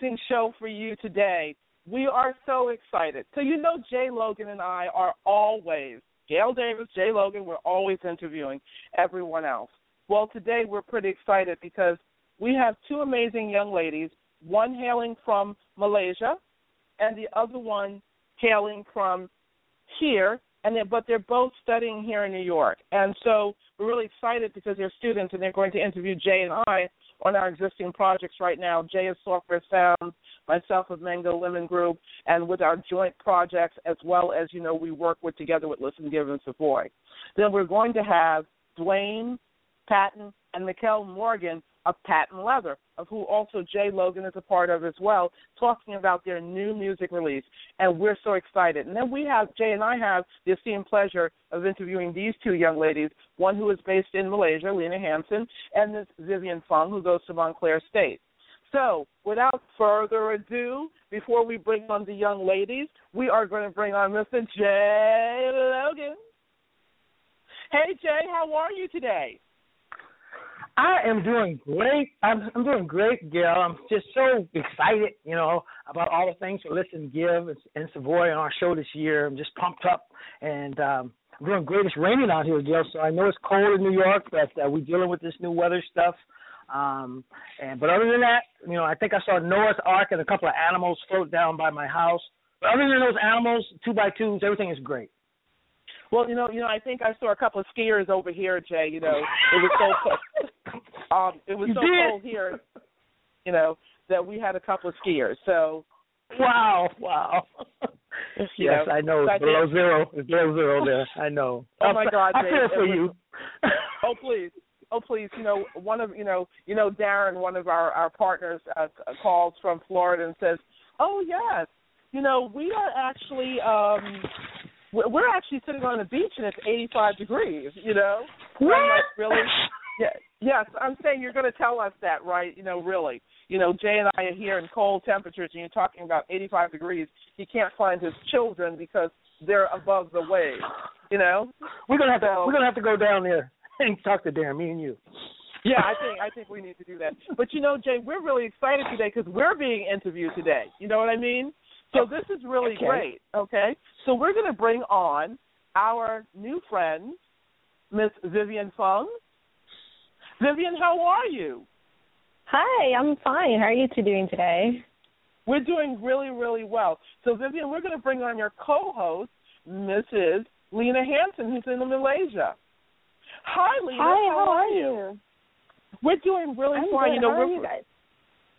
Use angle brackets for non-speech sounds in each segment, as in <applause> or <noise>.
Amazing show for you today. We are so excited. So, you know, Jay Logan and I are always, Gail Davis, Jay Logan, we're always interviewing everyone else. Well, today we're pretty excited because we have two amazing young ladies, one hailing from Malaysia and the other one hailing from here, and they but they're both studying here in New York. And so we're really excited because they're students and they're going to interview Jay and I on our existing projects right now. Jay is Software Sound, myself with Mango Lemon Group, and with our joint projects as well as, you know, we work with together with Listen, Give, and Savoy. Then we're going to have Duane Patton and Mikelle Morgan of Patton Leatha, of who also Jay Logan is a part of as well, talking about their new music release. And we're so excited. And then we have, Jay and I have the esteemed pleasure of interviewing these two young ladies, one who is based in Malaysia, Lena Hansen, and this Vivian Phung, who goes to Montclair State. So, without further ado, before we bring on the young ladies, we are going to bring on Mr. Jay Logan. Hey, Jay, how are you today? I am doing great. I'm, I'm doing great, Gail. I'm just so excited, you know, about all the things to listen, give, and, and Savoy on our show this year. I'm just pumped up, and um, I'm doing great. It's raining out here, Gail. So I know it's cold in New York, but uh, we're dealing with this new weather stuff. Um, and but other than that, you know, I think I saw Noah's Ark and a couple of animals float down by my house. But other than those animals, two by twos, everything is great. Well, you know, you know, I think I saw a couple of skiers over here, Jay. You know, it was so cold. <laughs> um, it was You so did? cold here, you know, that we had a couple of skiers. So, Wow, wow. yes, know, I know. It's below zero. It's below zero <laughs> there. I know. Oh my God, I feel for was- you. <laughs> oh please, oh please, you know, one of you know, you know, Darren, one of our our partners, uh, calls from Florida and says, "Oh yes, you know, we are actually." um we're actually sitting on the beach and it's 85 degrees, you know. I'm like, really? Yeah, yes, I'm saying you're going to tell us that, right? You know, really. You know, Jay and I are here in cold temperatures, and you're talking about 85 degrees. He can't find his children because they're above the waves. You know. We're gonna have to. So- We're gonna have to go down there <laughs> and talk to Darren. Me and you. Yeah, I think I think we need to do that. But you know, Jay, we're really excited today because we're being interviewed today. You know what I mean? So this is really Okay. great. Okay, so we're going to bring on our new friend, Miss Vivian Phung. Vivian, how are you? Hi, I'm fine. How are you two doing today? We're doing really, really well. So, Vivian, we're going to bring on your co-host, Mrs. Lena Hansen, who's in Malaysia. Hi, Lena. Hi, how, how are you? you? We're doing really I'm fine. good. You know, how we're are you guys?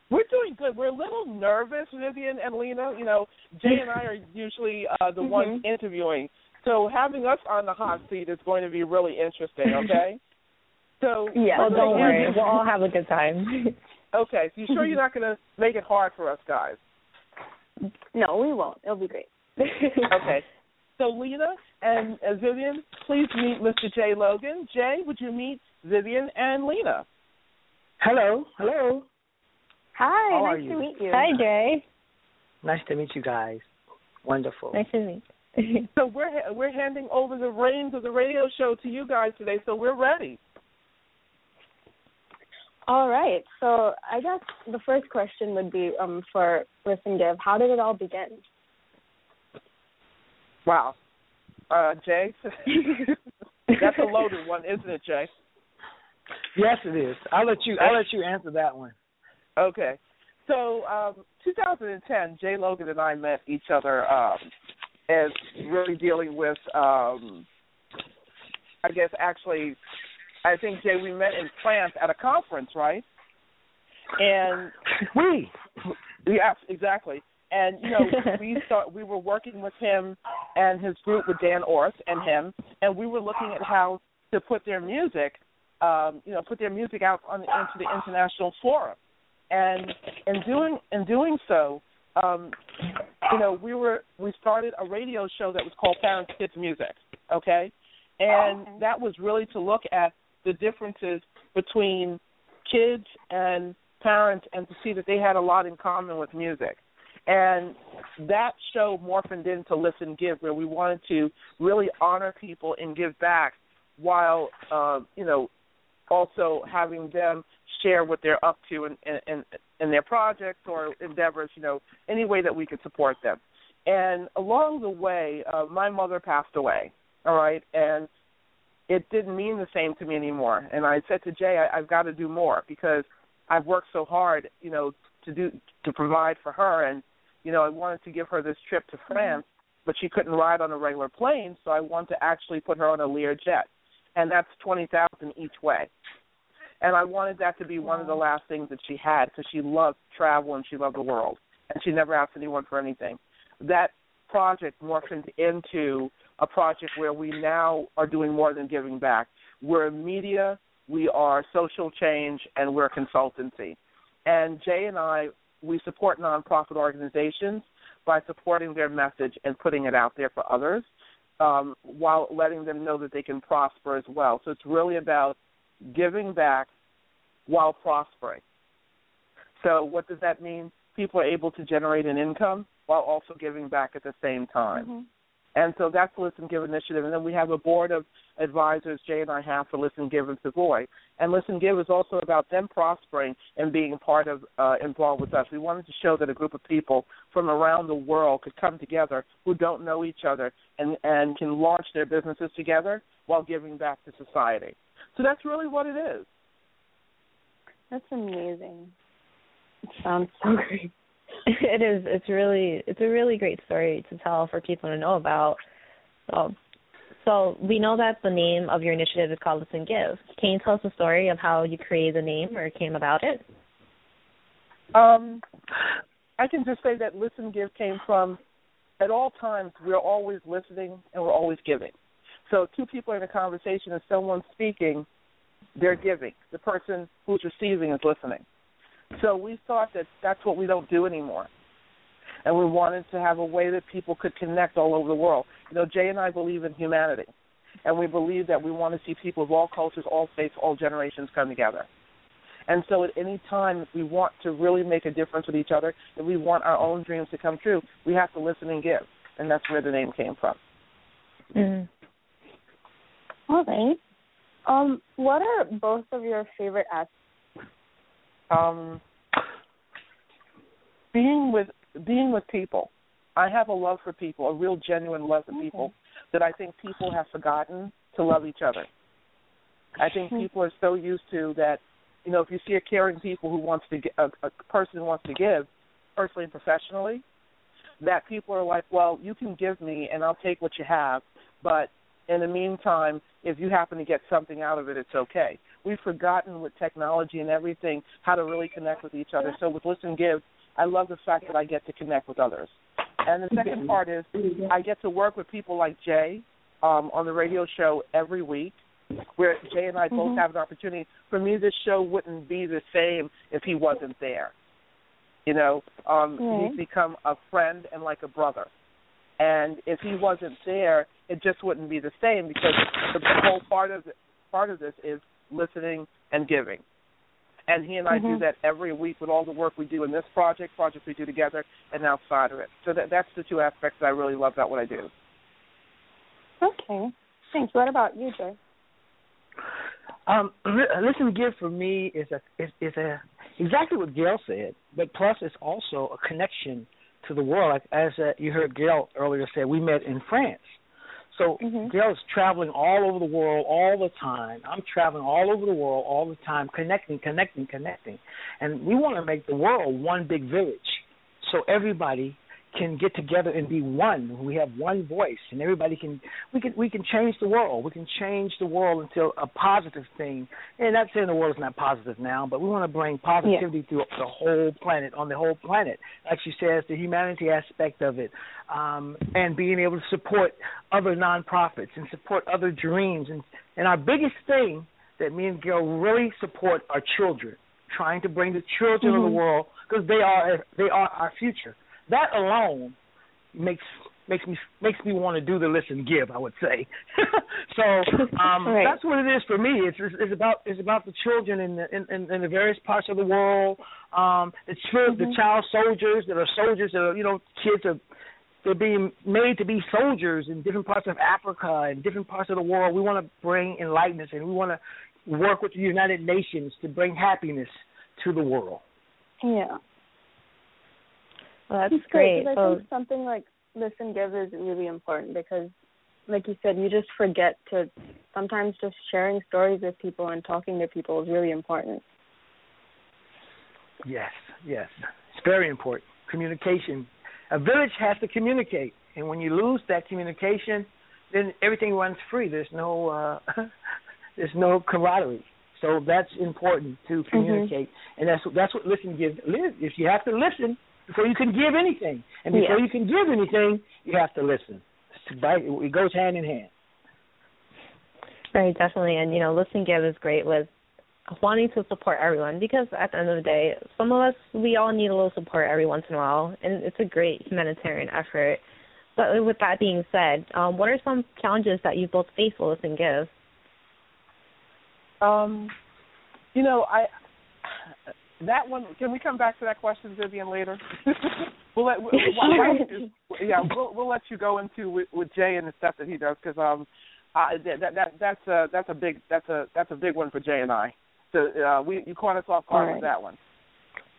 We're doing good. We're a little nervous, Vivian and Lena. You know, Jay and I are usually uh, the ones Mhm. interviewing, so having us on the hot seat is going to be really interesting. Okay. <laughs> So Yeah, we're well, gonna don't worry. hand- We'll all have a good time. <laughs> Okay, so you sure you're not going to make it hard for us guys? no, we won't. It'll be great. <laughs> Okay. So Lena and uh, Vivian, please meet Mr. Jay Logan. Jay, would you meet Vivian and Lena? Hello, hello. Hi, How nice are to you? meet you. Hi, Jay. Nice to meet you guys. Wonderful. Nice to meet. You. <laughs> so we're we're handing over the reins of the radio show to you guys today. So we're ready. all right. So I guess the first question would be um for Listen Give. How did it all begin? Wow. Uh, Jay, <laughs> that's a loaded one, isn't it, Jay? Yes, it is. I'll let you. I'll let you answer that one. Okay. So, um, 2010, Jay Logan and I met each other um, as really dealing with, um, I guess, actually, I think, Jay, we met in France at a conference, right? And We. yeah, exactly. And you know, <laughs> we start we were working with him and his group with Dan Orth and him, and we were looking at how to put their music, um, you know, put their music out on into the international forum. And in doing in doing so, um, you know, we were we started a radio show that was called Parents Kids Music, okay? And that was really to look at the differences between kids and parents and to see that they had a lot in common with music. And that show morphed into Listen Give, where we wanted to really honor people and give back while, uh, you know, also having them share what they're up to in, in, in their projects or endeavors, you know, any way that we could support them. And along the way, uh, my mother passed away, all right, and it didn't mean the same to me anymore. And I said to Jay, I, I've got to do more because I've worked so hard, you know, to do to provide for her, and you know, I wanted to give her this trip to France, but she couldn't ride on a regular plane, so I wanted to actually put her on a Lear jet, and that's twenty thousand each way. And I wanted that to be one of the last things that she had because she loved travel and she loved the world, and she never asked anyone for anything. That project morphed into a project where we now are doing more than giving back. We're media, we are social change, and we're consultancy. And Jay and I, we support nonprofit organizations by supporting their message and putting it out there for others, um, while letting them know that they can prosper as well. So it's really about giving back while prospering. So what does that mean? People are able to generate an income while also giving back at the same time. And so that's the Listen Give initiative. And then we have a board of advisors Jay and I have for Listen Give and Savoy. And Listen Give is also about them prospering and being part of uh, involved with us. We wanted to show that a group of people from around the world could come together who don't know each other and and can launch their businesses together while giving back to society. So that's really what it is. That's amazing. It sounds so great. <laughs> it is. It's really. It's a really great story to tell for people to know about. So, so we know that the name of your initiative is called Listen Give. Can you tell us the story of how you created the name or came about it? Um, I can just say that listen give came from at all times we're always listening and we're always giving. So two people in a conversation and someone's speaking, they're giving. The person who's receiving is listening. So we thought that that's what we don't do anymore. And we wanted to have a way that people could connect all over the world. You know, Jay and I believe in humanity. And we believe that we want to see people of all cultures, all faiths, all generations come together. And so at any time we want to really make a difference with each other, if we want our own dreams to come true, we have to listen and give. And that's where the name came from. Mm. All right. Um, what are both of your favorite aspects? Um, being with being with people. I have a love for people, a real genuine love for people that I think people have forgotten to love each other. I think people are so used to that, you know, if you see a caring people who wants to gi- a, a person who wants to give, personally and professionally, that people are like, well, you can give me and I'll take what you have, but in the meantime, if you happen to get something out of it, it's okay. We've forgotten with technology and everything how to really connect with each other. So with Listen Give, I love the fact that I get to connect with others. And the second part is I get to work with people like Jay um, on the radio show every week, where Jay and I both Mhm. have an opportunity. For me, this show wouldn't be the same if he wasn't there. You know, um, Right. he's become a friend and like a brother. And if he wasn't there, it just wouldn't be the same because the whole part of it, part of this is listening and giving. And he and I do Mhm. that every week with all the work we do in this project, projects we do together, and outside of it. So that that's the two aspects that I really love about what I do. Okay. Thanks. What about you, Jay? Um, li- listen, give for me is a is, is a exactly what Gail said, but plus it's also a connection to the world. Like as uh, you heard Gail earlier say, we met in France. So Mhm. Gail is traveling all over the world all the time. I'm traveling all over the world all the time, connecting, connecting, connecting, and we want to make the world one big village, so everybody can get together and be one. We have one voice, and everybody can we can we can change the world. We can change the world into a positive thing. And not saying the world is not positive now, but we want to bring positivity to the whole planet, on the whole planet. Like she says, the humanity aspect of it, um, and being able to support other nonprofits and support other dreams. And and our biggest thing that me and Gail really support are children, trying to bring the children of the Mhm. world because they are they are our future. That alone makes makes me makes me want to do the listen give. I would say. <laughs> so um, <laughs> Right. that's what it is for me. It's it's it's about it's about the children in the in, in, the various parts of the world. Um, the chil- the child soldiers that are soldiers that are you know kids are they're being made to be soldiers in different parts of Africa and different parts of the world. We want to bring enlightenment and we want to work with the United Nations to bring happiness to the world. Yeah. Well, that's That's great. Because I So, think something like listen give is really important because, like you said, you just forget to. Sometimes just sharing stories with people and talking to people is really important. Yes, yes. It's very important. Communication. A village has to communicate, and when you lose that communication, then everything runs free. There's no uh <laughs> there's no camaraderie. So that's important to communicate, and that's that's what listen gives. Live. If you have to listen before you can give anything, and before Yeah. you can give anything, you have to listen. It goes hand in hand. Right, definitely. And you know, Listen Give is great with wanting to support everyone because at the end of the day, some of us we all need a little support every once in a while, and it's a great humanitarian effort. But with that being said, um, what are some challenges that you both face with Listen Give? Um, you know, I that one. Can we come back to that question, Vivian, later? <laughs> we'll let. Why, why you- yeah, we'll we'll let you go into with, with Jay and the stuff that he does because um, I, that that that's a that's a big that's a that's a big one for Jay and I. So uh, we you caught us off guard right. with that one.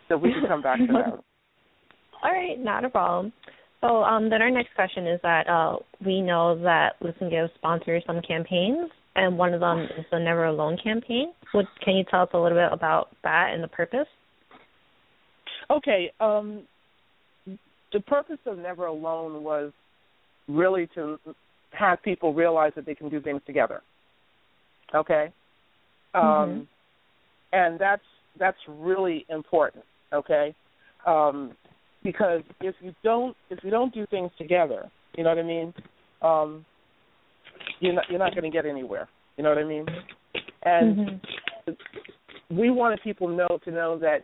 So we can come back to that. <laughs> All right, not a problem. So um, then our next question is that uh, we know that Listen Give sponsors some campaigns, and one of them is the Never Alone campaign. Would, can you tell us a little bit about that and the purpose? Okay. Um, the purpose of Never Alone was really to have people realize that they can do things together. Okay. Um, and that's that's really important. Okay. Um, because if you don't if you don't do things together, you know what I mean. Um, you're not you're not going to get anywhere. You know what I mean. And we wanted people know to know that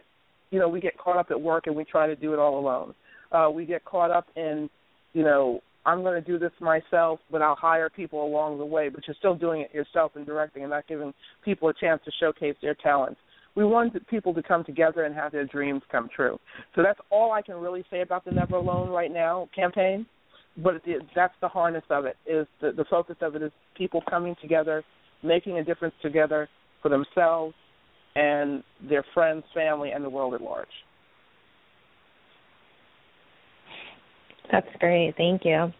you know we get caught up at work and we try to do it all alone. Uh, we get caught up in you know I'm going to do this myself, but I'll hire people along the way. But you're still doing it yourself and directing, and not giving people a chance to showcase their talents. We wanted people to come together and have their dreams come true. So that's all I can really say about the Never Alone right now campaign. But that's the harness of it. Is the, the focus of it is people coming together, making a difference together for themselves and their friends, family, and the world at large. That's great. Thank you.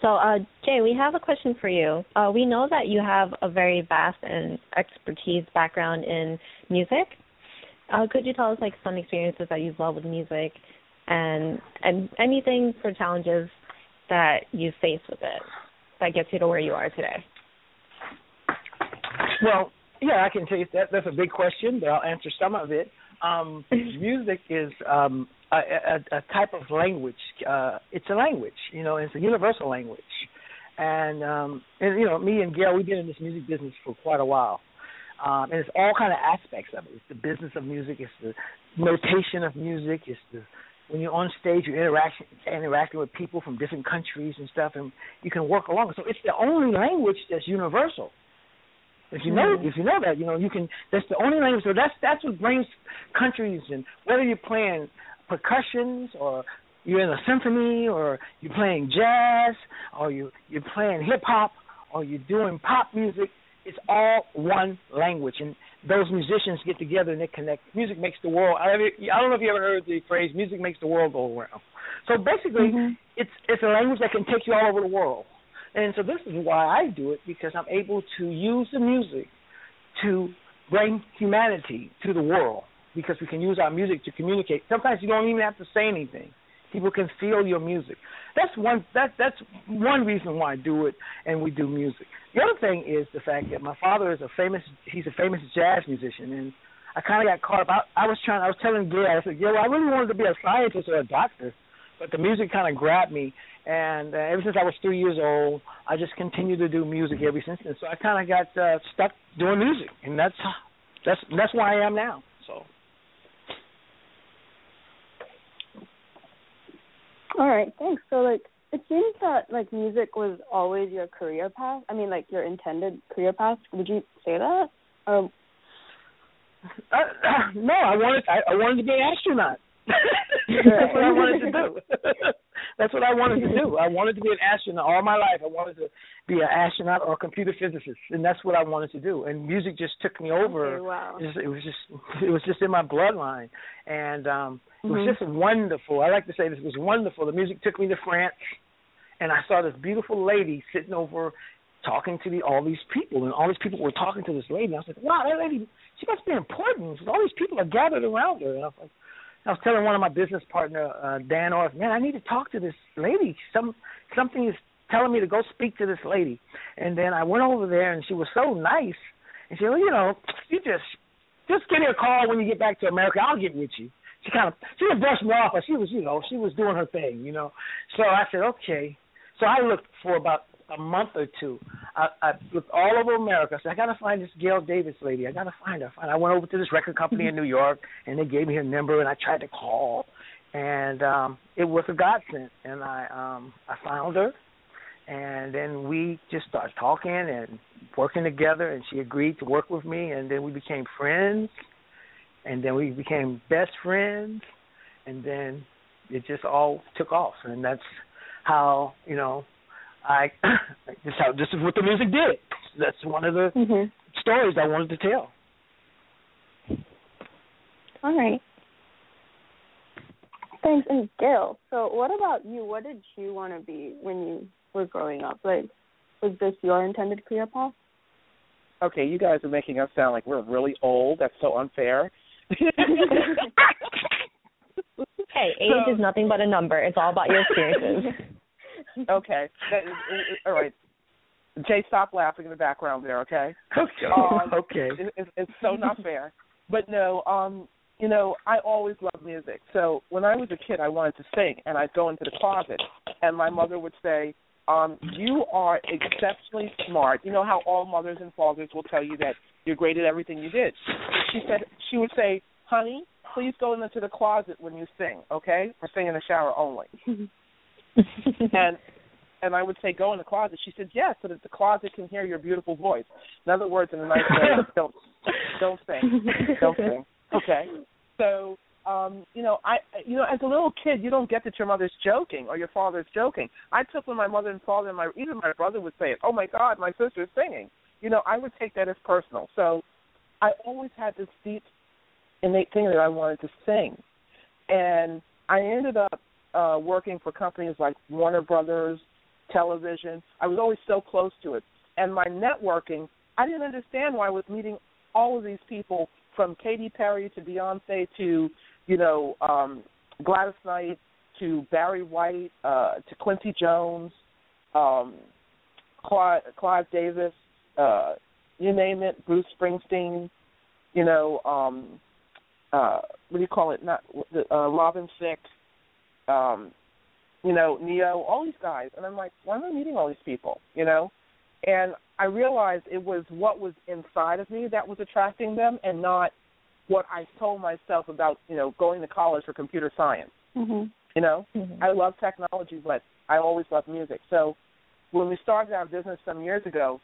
So, uh, Jay, we have a question for you. Uh, we know that you have a very vast and expertise background in music. Uh, could you tell us like some experiences that you've loved with music, and and anything for challenges that you face with it? that gets you to where you are today? Well, yeah, I can tell you that that's a big question, but I'll answer some of it. Um, <laughs> music is um, a, a, a type of language. Uh, it's a language, you know, it's a universal language. And um, and you know, me and Gail, we've been in this music business for quite a while. Um, and it's all kind of aspects of it. It's the business of music. It's the notation of music. It's the when you're on stage, you're interacting interacting with people from different countries and stuff, and you can work along. So it's the only language that's universal. If you know, hmm. if you know that, you know you can. That's the only language. So that's that's what brings countries and whether you're playing percussions or you're in a symphony or you're playing jazz or you you're playing hip hop or you're doing pop music. It's all one language, and those musicians get together and they connect. Music makes the world. I don't know if you ever heard the phrase "music makes the world go around." So basically, mm-hmm. it's it's a language that can take you all over the world. And so this is why I do it because I'm able to use the music to bring humanity to the world because we can use our music to communicate. Sometimes you don't even have to say anything. People can feel your music. That's one that that's one reason why I do it and we do music. The other thing is the fact that my father is a famous he's a famous jazz musician and I kind of got caught up. I, I was trying. I was telling Gail. I said, "Gail, I really wanted to be a scientist or a doctor, but the music kind of grabbed me. And uh, ever since I was three years old, I just continued to do music ever since. And so I kind of got uh, stuck doing music, and that's that's that's where I am now. So. All right, thanks. So like it seems that like music was always your career path. I mean, like your intended career path. Would you say that? Um, uh, <coughs> no, I wanted I, I wanted to be an astronaut. <laughs> That's what I wanted to do. <laughs> That's what I wanted to do. I wanted to be an astronaut all my life. I wanted to be an astronaut or a computer physicist, and that's what I wanted to do. And music just took me over. Okay, wow. It was just it was just in my bloodline, and um it was Mhm. just wonderful. I like to say this was wonderful. The music took me to France, and I saw this beautiful lady sitting over talking to the all these people, and all these people were talking to this lady. And I was like, wow, that lady, she must be important. All these people are gathered around her, and I was like. I was telling one of my business partner, uh, Dan Orth, man, I need to talk to this lady. Some something is telling me to go speak to this lady. And then I went over there, and she was so nice. And she said, well, you know, you just just give me a call when you get back to America. I'll get with you. She kind of she brushed me off, but she was, you know, she was doing her thing, you know. So I said, okay. So I looked for about a month or two. I, I looked all over America. I said, I got to find this Gail Davis lady. I got to find her. Find her. I went over to this record company in New York, and they gave me her number, and I tried to call, and um it was a godsend. And I um I found her, and then we just started talking and working together, and she agreed to work with me, and then we became friends, and then we became best friends, and then it just all took off, and that's how you know I <coughs> this how this is what the music did. That's one of the Mhm. stories I wanted to tell. All right. Thanks. And Gail, so what about you? What did you want to be when you were growing up? Like, was this your intended career path? Okay, you guys are making us sound like we're really old. That's so unfair. <laughs> <laughs> Hey, age So- is nothing but a number. It's all about your experiences. <laughs> <laughs> okay. That is, all right. Jay, stop laughing in the background there, okay? Okay. Um, <laughs> okay. It, it's, it's so not fair. But no, um, you know, I always loved music. So when I was a kid, I wanted to sing, and I'd go into the closet, and my mother would say, um, "You are exceptionally smart." You know how all mothers and fathers will tell you that you're great at everything you did. She said she would say, "Honey, please go into the closet when you sing, okay? Or sing in the shower only." <laughs> <laughs> and and I would say, "Go in the closet." She said, "Yes, so that the closet can hear your beautiful voice." In other words, in a nice way, don't don't sing, don't <laughs> sing. Okay, so um, you know, I you know, as a little kid, you don't get that your mother's joking or your father's joking. I took when my mother and father and my even my brother would say it. Oh my God, my sister's singing. You know, I would take that as personal. So I always had this deep innate thing that I wanted to sing, and I ended up uh, working for companies like Warner Brothers, television. I was always so close to it, and my networking. I didn't understand why I was meeting all of these people from Katy Perry to Beyonce to you know um, Gladys Knight to Barry White uh, to Quincy Jones. Um, Clive, Clive Davis, uh, you name it, Bruce Springsteen, you know, um, uh, what do you call it? Not the uh, Robin Thicke, um, you know, Ne-Yo, all these guys, and I'm like, why am I meeting all these people? You know, and I realized it was what was inside of me that was attracting them, and not what I told myself about, you know, going to college for computer science. Mm-hmm. You know, mm-hmm. I love technology, but I always loved music. So when we started our business some years ago,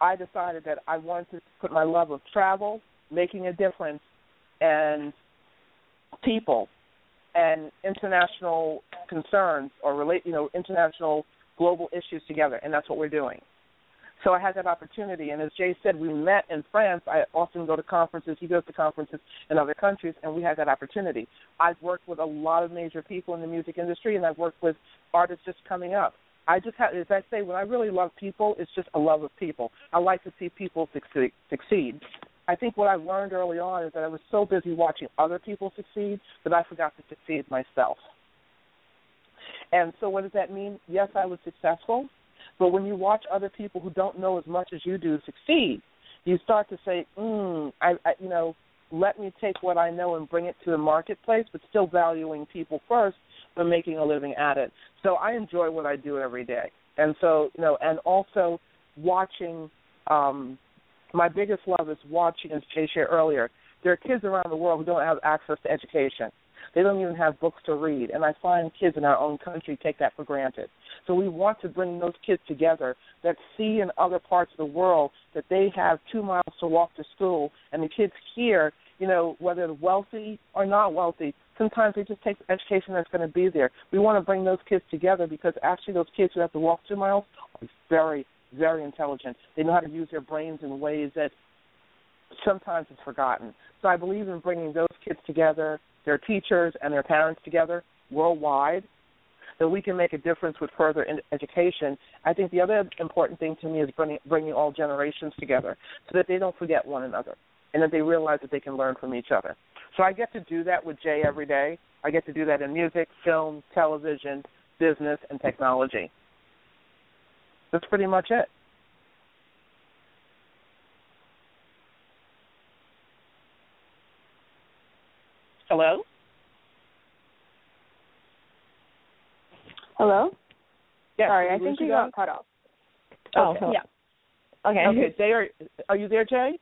I decided that I wanted to put my love of travel, making a difference, and people and international concerns or relate, you know, international global issues together, and that's what we're doing. So I had that opportunity, and as Jay said, we met in France. I often go to conferences. He goes to conferences in other countries, and we had that opportunity. I've worked with a lot of major people in the music industry, and I've worked with artists just coming up. I just have, as I say, when I really love people, it's just a love of people. I like to see people succeed. I think what I learned early on is that I was so busy watching other people succeed that I forgot to succeed myself. And so, what does that mean? Yes, I was successful, but when you watch other people who don't know as much as you do succeed, you start to say, "Hmm, I, I, you know, let me take what I know and bring it to the marketplace, but still valuing people first, but making a living at it." So I enjoy what I do every day, and so you know, and also watching um, my biggest love is watching, as Jay shared earlier, there are kids around the world who don't have access to education. They don't even have books to read. And I find kids in our own country take that for granted. So we want to bring those kids together that see in other parts of the world that they have two miles to walk to school. And the kids here, you know, whether they're wealthy or not wealthy, sometimes they just take the education that's going to be there. We want to bring those kids together because actually those kids who have to walk two miles are very, very intelligent. They know how to use their brains in ways that sometimes is forgotten. So I believe in bringing those kids together, their teachers and their parents together worldwide, so we can make a difference with further education. I think the other important thing to me is bringing, bringing all generations together so that they don't forget one another and that they realize that they can learn from each other. So I get to do that with Jay every day. I get to do that in music, film, television, business, and technology. That's pretty much it. Hello? Hello? Yes, Sorry, I think you got cut off. Oh, okay. yeah. Okay. Okay, Jay, are, are you there, Jay?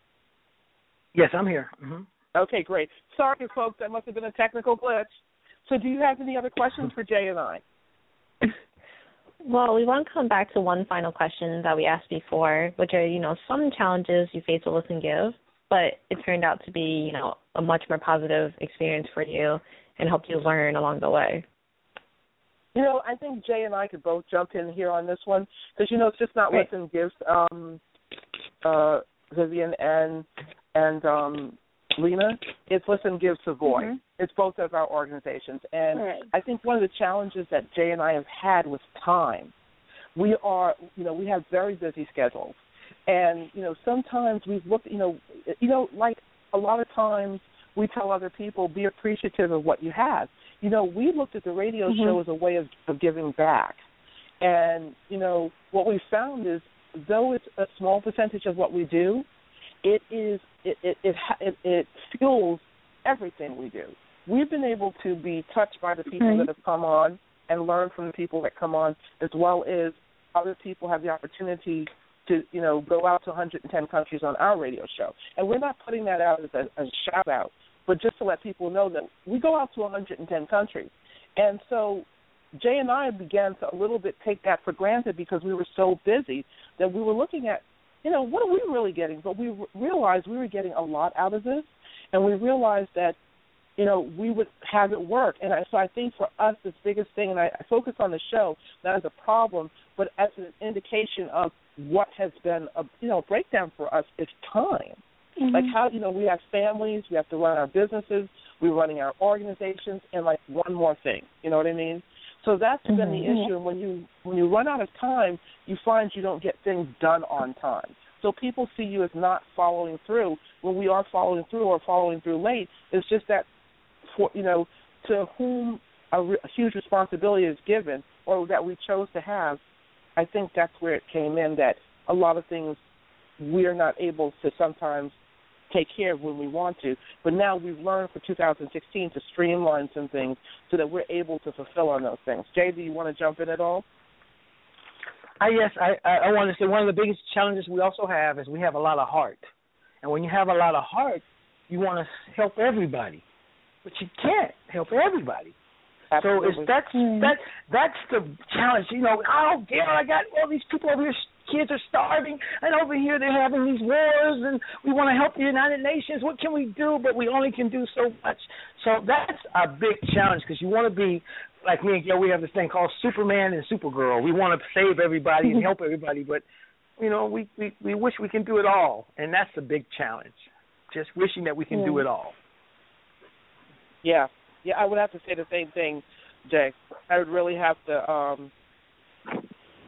Yes, I'm here. Mm-hmm. Okay, great. Sorry, folks, that must have been a technical glitch. So, do you have any other questions for Jay and I? Well, we want to come back to one final question that we asked before, which are, you know, some challenges you face with Listen Give, but it turned out to be, you know, a much more positive experience for you and helped you learn along the way. You know, I think Jay and I could both jump in here on this one because you know it's just not. Listen Gives. Um, uh, Vivian and and um, Lena, it's Listen Give Savoy. Mm-hmm. It's both of our organizations, and right. I think one of the challenges that Jay and I have had was time. We are, you know, we have very busy schedules, and you know sometimes we've looked, you know, you know, like a lot of times we tell other people be appreciative of what you have. You know, we looked at the radio mm-hmm. show as a way of, of giving back, and you know what we found is though it's a small percentage of what we do, it is it it it, it, it fuels everything we do. We've been able to be touched by the people right. that have come on and learn from the people that come on, as well as other people have the opportunity to you know go out to 110 countries on our radio show. And we're not putting that out as a, as a shout out, but just to let people know that we go out to 110 countries. And so Jay and I began to a little bit take that for granted because we were so busy that we were looking at, you know, what are we really getting? But we realized we were getting a lot out of this, and we realized that, you know, we would have it work. And I, so I think for us, the biggest thing, and I, I focus on the show not as a problem, but as an indication of what has been a you know breakdown for us is time. Mm-hmm. Like how you know we have families, we have to run our businesses, we're running our organizations, and like one more thing. You know what I mean? So that's mm-hmm. been the issue. And when you when you run out of time, you find you don't get things done on time. So people see you as not following through when we are following through or following through late. It's just that for you know to whom a, re- a huge responsibility is given or that we chose to have I think that's where it came in that a lot of things we're not able to sometimes take care of when we want to. But now we've learned for 2016 to streamline some things so that we're able to fulfill on those things. Jay, do you want to jump in at all? I yes, I I want to say one of the biggest challenges we also have is we have a lot of heart, and when you have a lot of heart, you want to help everybody, but you can't help everybody. Absolutely. So it's that's hmm. that that's the challenge. You know, oh, Gail, I got all these people over here. Kids are starving, and over here they're having these wars, and we want to help the United Nations. What can we do? But we only can do so much. So that's a big challenge because you want to be like me and Gail. We have this thing called Superman and Supergirl. We want to save everybody and <laughs> help everybody, but you know, we we we wish we can do it all, and that's the big challenge. Just wishing that we can do hmm. it all. Yeah, yeah, I would have to say the same thing, Jay. I would really have to um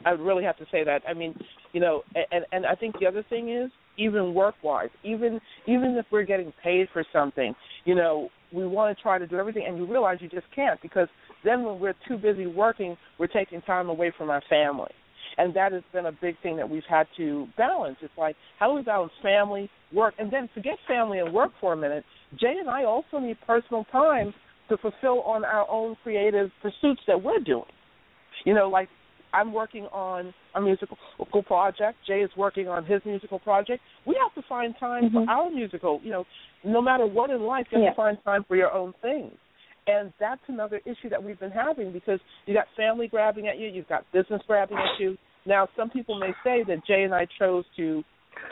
I would really have to say that. I mean, you know, and and I think the other thing is even work wise, even even if we're getting paid for something, you know, we want to try to do everything and you realize you just can't because then when we're too busy working, we're taking time away from our family. And that has been a big thing that we've had to balance. It's like, how do we balance family, work, and then forget family and work for a minute? Jay and I also need personal time to fulfill on our own creative pursuits that we're doing. You know, like I'm working on a musical project. Jay is working on his musical project. We have to find time mm-hmm. for our musical. You know, no matter what in life, you have yeah. to find time for your own things. And that's another issue that we've been having because you got family grabbing at you, you've got business grabbing at you. Now, some people may say that Jay and I chose to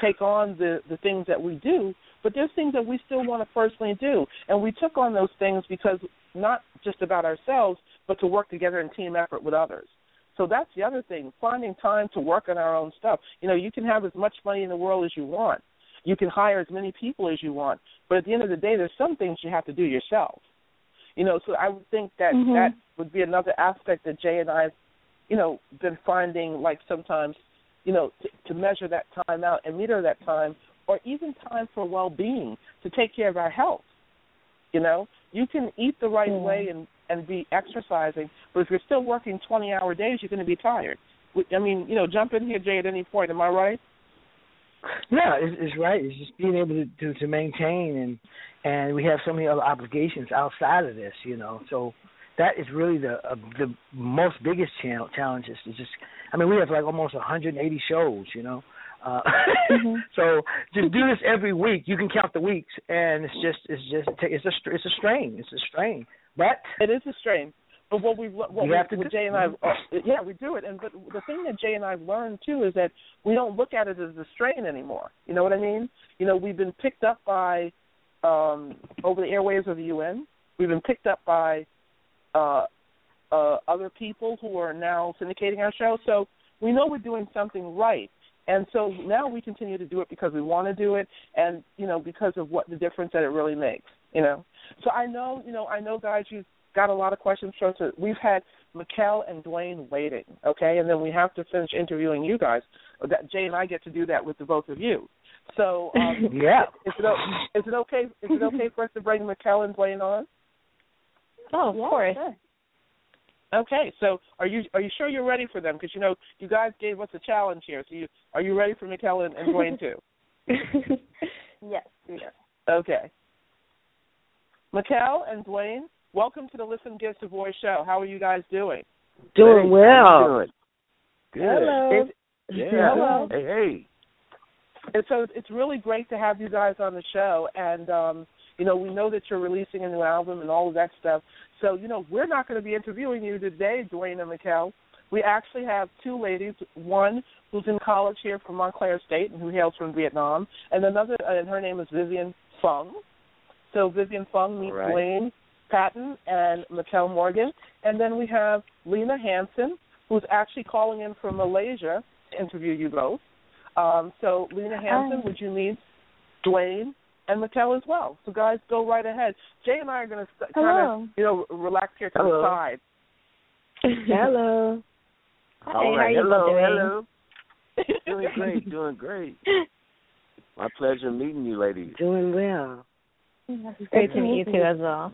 take on the the things that we do, but there's things that we still want to personally do. And we took on those things because not just about ourselves, but to work together in team effort with others. So that's the other thing, finding time to work on our own stuff. You know, you can have as much money in the world as you want. You can hire as many people as you want. But at the end of the day, there's some things you have to do yourself. You know, so I would think that mm-hmm. that would be another aspect that Jay and I have, you know, been finding like sometimes, you know, to, to measure that time out and meter that time or even time for well being to take care of our health. You know, you can eat the right mm-hmm. way and and be exercising, but if you're still working 20 hour days, you're going to be tired. I mean, you know, jump in here, Jay, at any point. Am I right? Yeah, it's, it's right. It's just being able to, to to maintain and and we have so many other obligations outside of this, you know. So that is really the uh, the most biggest channel challenge is just. I mean, we have like almost 180 shows, you know. Uh, mm-hmm. <laughs> so just do this every week. You can count the weeks, and it's just it's just it's a it's a strain. It's a strain, but it is a strain. But what we what we, we have to what Jay and I uh, yeah we do it and but the thing that Jay and I've learned too is that we don't look at it as a strain anymore. You know what I mean? You know we've been picked up by um, over the airwaves of the UN. We've been picked up by uh, uh, other people who are now syndicating our show. So we know we're doing something right. And so now we continue to do it because we want to do it, and you know because of what the difference that it really makes. You know, so I know you know I know guys you've got a lot of questions. So we've had Mikelle and Duane waiting, okay, and then we have to finish interviewing you guys. That Jay and I get to do that with the both of you. So um, <laughs> yeah, is it is it okay? Is it okay for us to bring Mikelle and Duane on? Oh, of yeah, course. Sure. Okay, so are you are you sure you're ready for them? Because you know you guys gave us a challenge here. So you are you ready for Mikelle and, and Duane too? <laughs> yes, we are. Okay. Mikelle and Duane, welcome to the Listen Give Savoy show. How are you guys doing? Doing well. Doing? Good. Hello. Yeah. Hello. Hey, hey. And so it's really great to have you guys on the show. And um, you know, we know that you're releasing a new album and all of that stuff. So you know, we're not going to be interviewing you today, Duane and Mikelle. We actually have two ladies. One who's in college here from Montclair State and who hails from Vietnam, and another, and her name is Vivian Phung. So Vivian Phung meets right. Wayne Patton and Mikelle Morgan, and then we have Lena Hansen, who's actually calling in from Malaysia to interview you both. Um, so, Lena Hansen, would you meet Duane and Mikelle as well? So, guys, go right ahead. Jay and I are going to kind of, you know, relax here to Hello. the side. <laughs> Hello. Hi, All right. how are hello, both doing? hello. <laughs> doing great, doing great. <laughs> My pleasure meeting you, ladies. Doing well. It's great to meet you too as well.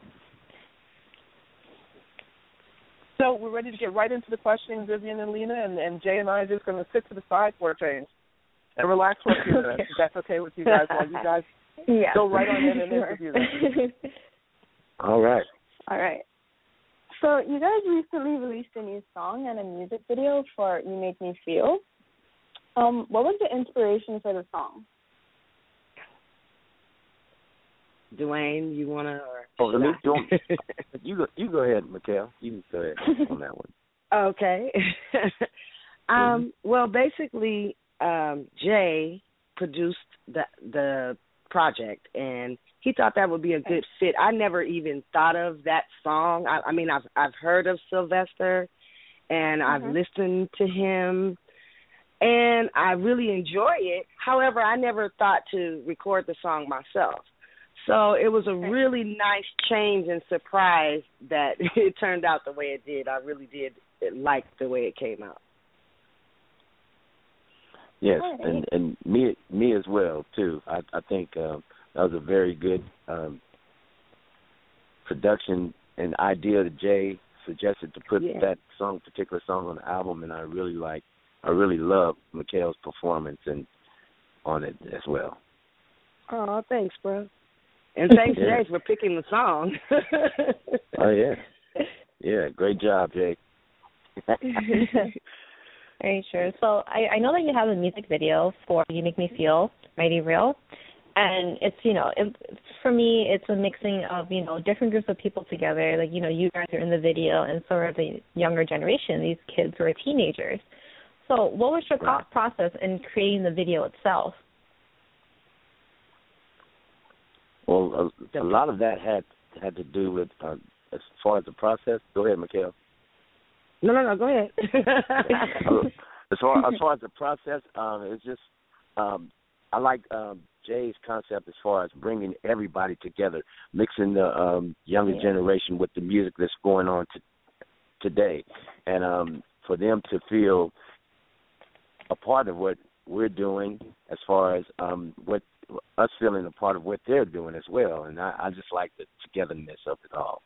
So we're ready to get right into the questioning, Vivian and Lena, and, and Jay and I are just going to sit to the side for a change and relax for a few minutes. That's okay with you guys while you guys yeah. go right on in <laughs> and interview them. All right. All right. So you guys recently released a new song and a music video for "You Make Me Feel." Um, what was the inspiration for the song? Duane, you wanna? Or Oh, let me do. <laughs> you go. You go ahead, Mikelle. You go ahead on that one. <laughs> Okay. um, well, basically, um, Jay produced the the project, and he thought that would be a good fit. I never even thought of that song. I, I mean, I've I've heard of Sylvester, and I've Mhm. listened to him, and I really enjoy it. However, I never thought to record the song myself. So it was a really nice change and surprise that <laughs> it turned out the way it did. I really did like the way it came out. Yes, and and me me as well too. I I think um, that was a very good um, production and idea that Jay suggested to put that song, particular song, on the album, and I really like. I really love Mikelle's performance and on it as well. Oh, thanks, bro. And <laughs> thanks, Yeah. Jay, for picking the song. Oh yeah, yeah, great job, Jay. <laughs> Very sure. So I, I know that you have a music video for "You Make Me Feel Mighty Real," and it's you know it, for me it's a mixing of you know different groups of people together. Like you know you guys are in the video, and so are the younger generation. These kids who are teenagers. So what was your thought process in creating the video itself? Well, a, a lot of that had had to do with uh, as far as the process. Go ahead, Mikelle. No, no, no. Go ahead. <laughs> as far as far as the process, um, it's just um, I like um, Jay's concept as far as bringing everybody together, mixing the um, younger Yeah. generation with the music that's going on to, today, and um, for them to feel a part of what we're doing, as far as um, what us feeling a part of what they're doing as well. And I, I just like the togetherness of it all.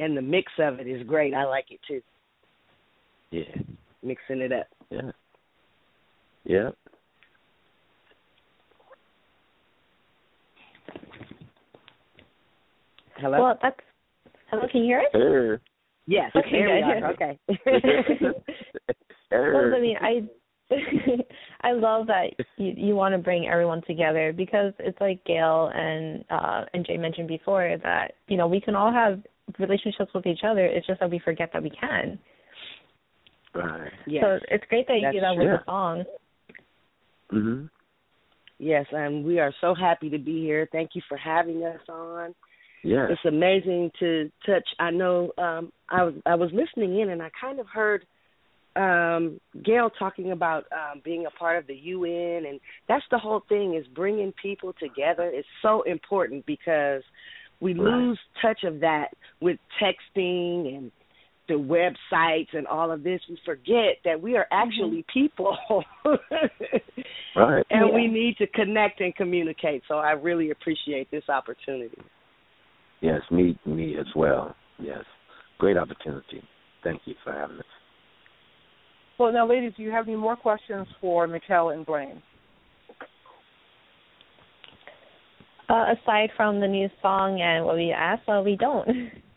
and the mix of it is great. I like it too. Yeah, Mixing it up. yeah, yeah. Hello. Well, that's hello. Can you hear us? Sure. yes. Okay, there we are. Okay. <laughs> Well, I mean, I <laughs> I love that you you want to bring everyone together because it's like Gail and uh and Jay mentioned before that you know we can all have relationships with each other. It's just that we forget that we can. Right. yes. So it's great that you That's do that with true. the song. Mhm. Yes, and we are so happy to be here. Thank you for having us on. Yeah. It's amazing to touch. I know um I was I was listening in and I kind of heard um Gail talking about um being a part of the UN and that's the whole thing is bringing people together is so important because we Right. lose touch of that with texting and the websites and all of this we forget that we are actually people <laughs> Right. and we need to connect and communicate so i really appreciate this opportunity Yes, me me as well. Yes. Great opportunity. Thank you for having us. Well, now, ladies, do you have any more questions for Mikelle and Blaine? Uh, aside from the new song and what we asked, well, we don't. <laughs>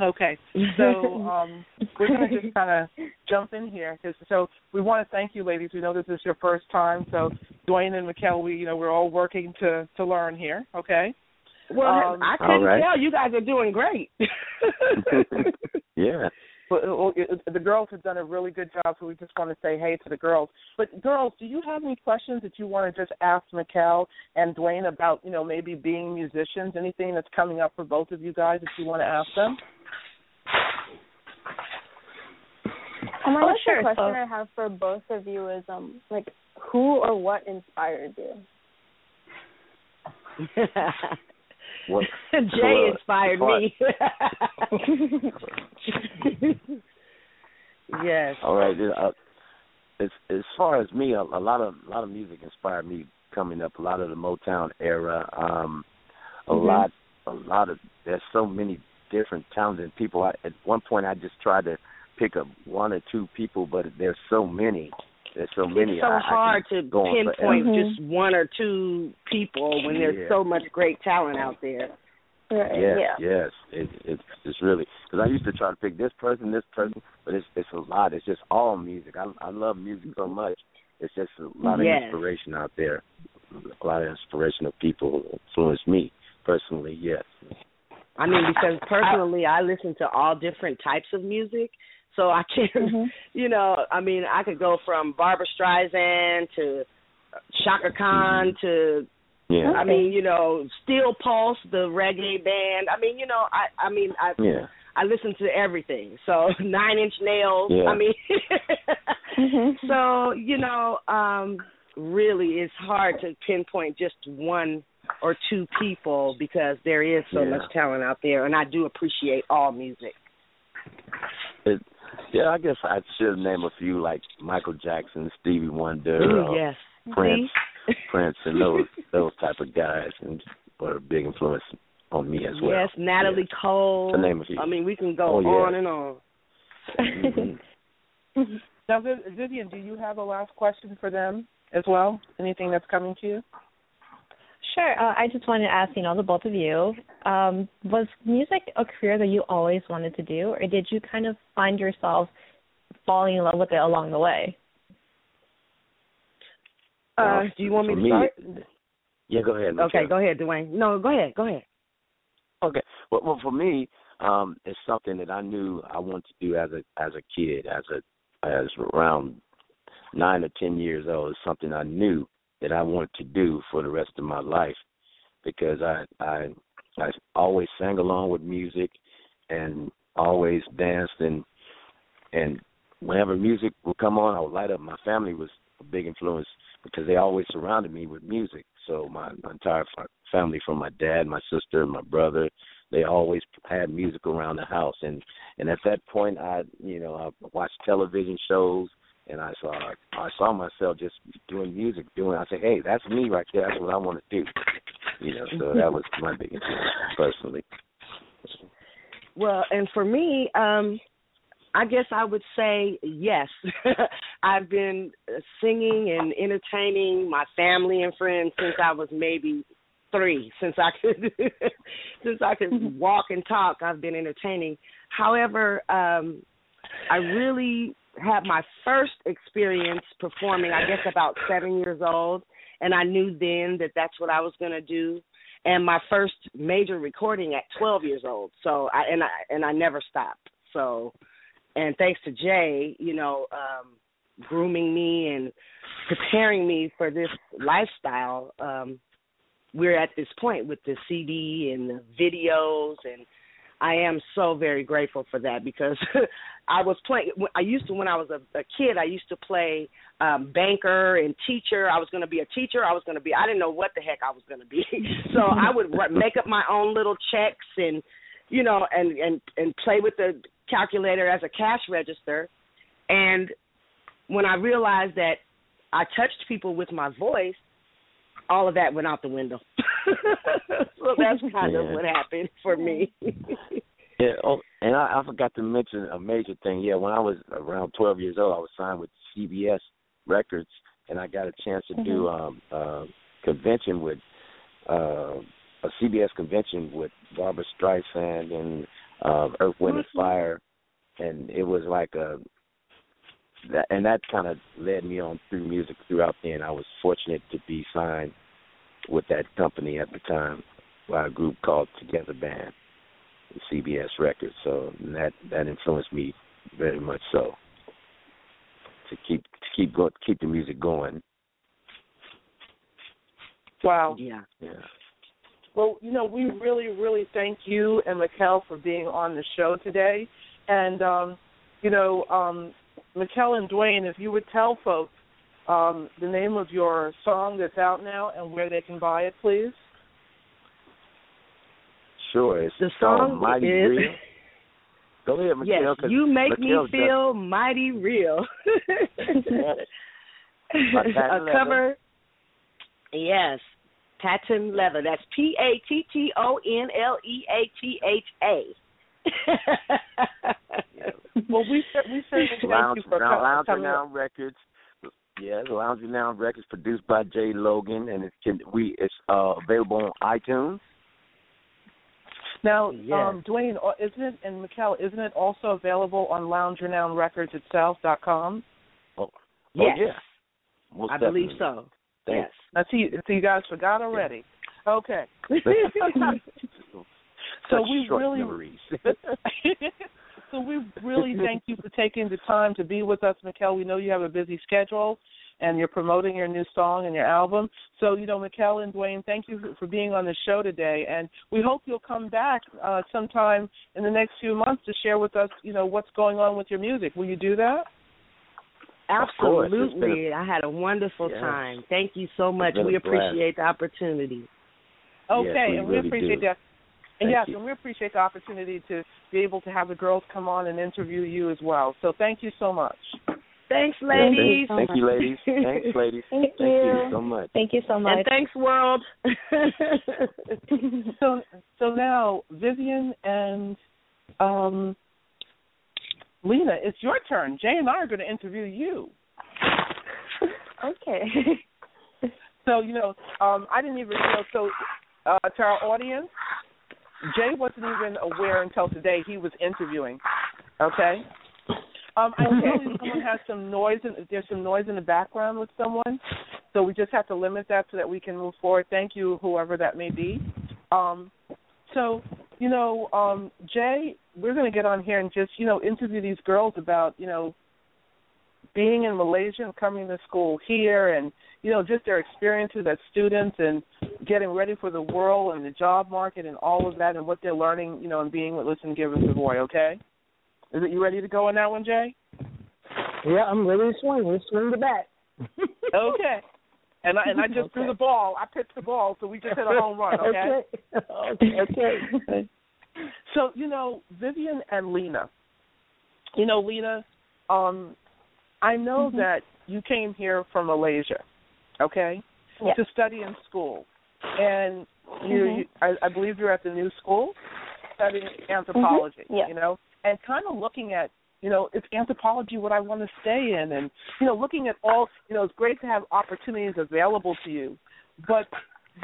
Okay, so um, we're going to just <laughs> kind of jump in here. 'cause- so we want to thank you, ladies. We know this is your first time, so Duane and Mikelle, we you know we're all working to to learn here. Okay. well Um, i couldn't all right. tell you guys are doing great <laughs> <laughs> yeah. But uh, well, it- the girls have done a really good job, so we just want to say hey to the girls. But girls, do you have any questions that you want to just ask Mikelle and Duane about, you know, maybe being musicians? Anything that's coming up for both of you guys that you want to ask them? Um, I Oh, guess sure, the question so- I have for both of you is um like who or what inspired you? <laughs> What <laughs> jay well, inspired as me <laughs> yes All right. Uh, as as far as me, a, a lot of a lot of music inspired me coming up. A lot of the Motown era. Um, a Mhm. lot, a lot of. There's so many different talented people. I, at one point, I just tried to pick up one or two people, but there's so many. There's so many. It's so I, hard I to go on pinpoint forever. just mm-hmm. one or two people when there's Yeah. so much great talent out there. Right. Yes, yeah. yes. It, it's it's really because I used to try to pick this person, this person, but it's it's a lot. It's just all music. I I love music so much. It's just a lot of Yes. inspiration out there. A lot of inspirational people influence me personally. Yes. I mean, because personally, I listen to all different types of music, so I <laughs> can, Mm-hmm. you know, I mean, I could go from Barbra Streisand to Chaka Khan to, Yeah. I mean, you know, Steel Pulse, the reggae band. I mean, you know, I, I mean, I, Yeah. I listen to everything. So <laughs> Nine Inch Nails. Yeah. I mean, <laughs> Mm-hmm. so you know, um, really, it's hard to pinpoint just one or two people because there is so Yeah. much talent out there, and I do appreciate all music. It, yeah, I guess I should name a few like Michael Jackson, Stevie Wonder, Ooh, uh, yes, Prince, See? <laughs> Prince, and those those type of guys, and were a big influence on me as well. Yes, Natalie Cole. To name a few. I mean, we can go Oh, yeah. on and on. Mhm. <laughs> Now, Vivian, do you have a last question for them as well? Anything that's coming to you? Sure. Uh, I just wanted to ask, you know, the both of you, um, was music a career that you always wanted to do, or did you kind of find yourself falling in love with it along the way? Uh, Well, do you want me for to start? Yeah, go ahead. Okay, go ahead, Duane. No, go ahead, go ahead. Okay. Well, well, for me, um, it's something that I knew I wanted to do as a as a kid, as a as around nine or ten years old. It's something I knew that I wanted to do for the rest of my life because I I I always sang along with music and always danced and and whenever music would come on, I would light up. My family was a big influence because they always surrounded me with music. So my, my entire family, from my dad, my sister, my brother, they always had music around the house. And and at that point, I you know I watched television shows, and I saw I saw myself just doing music, doing. I said, hey, that's me right there. That's what I want to do. You know, so that was my big influence personally. Well, and for me, um, I guess I would say yes. <laughs> I've been singing and entertaining my family and friends since I was maybe three. Since I could, <laughs> since I could walk and talk, I've been entertaining. However, um, I really had my first experience performing. I guess about seven years old, and I knew then that that's what I was going to do and my first major recording at 12 years old. So I and I and I never stopped. So and thanks to Jay, you know, um grooming me and preparing me for this lifestyle, um we're at this point with the CD and the videos and I am so very grateful for that because <laughs> I was playing. I used to when I was a, a kid. I used to play um banker and teacher. I was going to be a teacher. I was going to be. I didn't know what the heck I was going to be. <laughs> so I would <laughs> make up my own little checks and you know and and and play with the calculator as a cash register. And when I realized that I touched people with my voice, all of that went out the window. <laughs> so <laughs> that's kind of what happened for me. Yeah. Oh, and I, I forgot to mention a major thing. Yeah, when I was around 12 years old, I was signed with CBS Records, and I got a chance to do um, uh, convention with uh, a CBS convention with Barbra Streisand and uh, Earth, Wind and Fire, and it was like a that, and that kind of led me on through music throughout then. I was fortunate to be signed with that company at the time by a group called Together Band. CBS Records. So that that influenced me very much so to keep to keep go, keep the music going. Wow. Yeah. Yeah. Well, you know, we really, really thank you and Mikelle for being on the show today. And, um, you know, um, Mikelle and Duane, if you would tell folks um, the name of your song that's out now and where they can buy it, please. Sure. It's The called song Mighty is- Real. <laughs> Go ahead, Yes, you make me Mikelle just- feel mighty real. <laughs> By a cover. Yes, Patton Leatha. That's P A T T O N L E A T H A. well, we we certainly <laughs> thank Lounge, you for Lounge coming. Renown Records. Yeah, the Lounge Renown Records produced by Jaee Logan, and it can we it's uh, available on iTunes. Now, Yes. um, Duane, uh, isn't it and Mikelle, isn't it also available on Lounge Renown Records itself dot com? Oh, Yes. oh yeah. Most I believe so. Thanks. I see. So you guys forgot already. Okay. <laughs> <laughs> so Such we really, memories. so <laughs> we really thank you for taking the time to be with us, Mikelle. We know you have a busy schedule, and you're promoting your new song and your album. So you know, Mikelle and Dwayne, thank you for- for being on the show today, and we hope you'll come back uh, sometime in the next few months to share with us, you know, what's going on with your music. Will you do that? course. It's been a- Absolutely. I had a wonderful Yes. time. Thank you so much. been a We blast. appreciate the opportunity. Okay, we and we really appreciate do. that. And Thank yes, you. and we appreciate the opportunity to be able to have the girls come on and interview you as well. So thank you so much. Thanks, Yeah, ladies. thank, thank you, ladies. Thanks, <laughs> ladies. Thank you you. so much. Thank you so much. And thanks, world. <laughs> So so now Vivian and um Lena, it's your turn. Jay and I are going to interview you. <laughs> okay. So you know, um, I didn't even you know. So uh, to our audience, Jay wasn't even aware until today he was interviewing. Okay. Um, I know someone has some noise. In, there's some noise in the background with someone, so we just have to limit that so that we can move forward. Thank you, whoever that may be. Um, so you know, um, Jay, we're going to get on here and just you know interview these girls about you know being in Malaysia and coming to school here and you know just their experiences as students and getting ready for the world and the job market and all of that and what they're learning you know and being with Listen Give and Savoy okay is it you ready to go on that one Jay Yeah, I'm ready to swing. Let's swing the bat. <laughs> okay and I and I just threw the ball I pitched the ball so we just hit a home run okay <laughs> okay. <laughs> okay. okay. So, you know, Vivian and Lena. You know, Lena, um, I know that you came here from Malaysia, okay, to study in school, and you, Mhm. you I, I believe you're at the new school studying anthropology. Yeah. You know, and kind of looking at, you know, is anthropology what I want to stay in, and you know, looking at all, you know, it's great to have opportunities available to you, but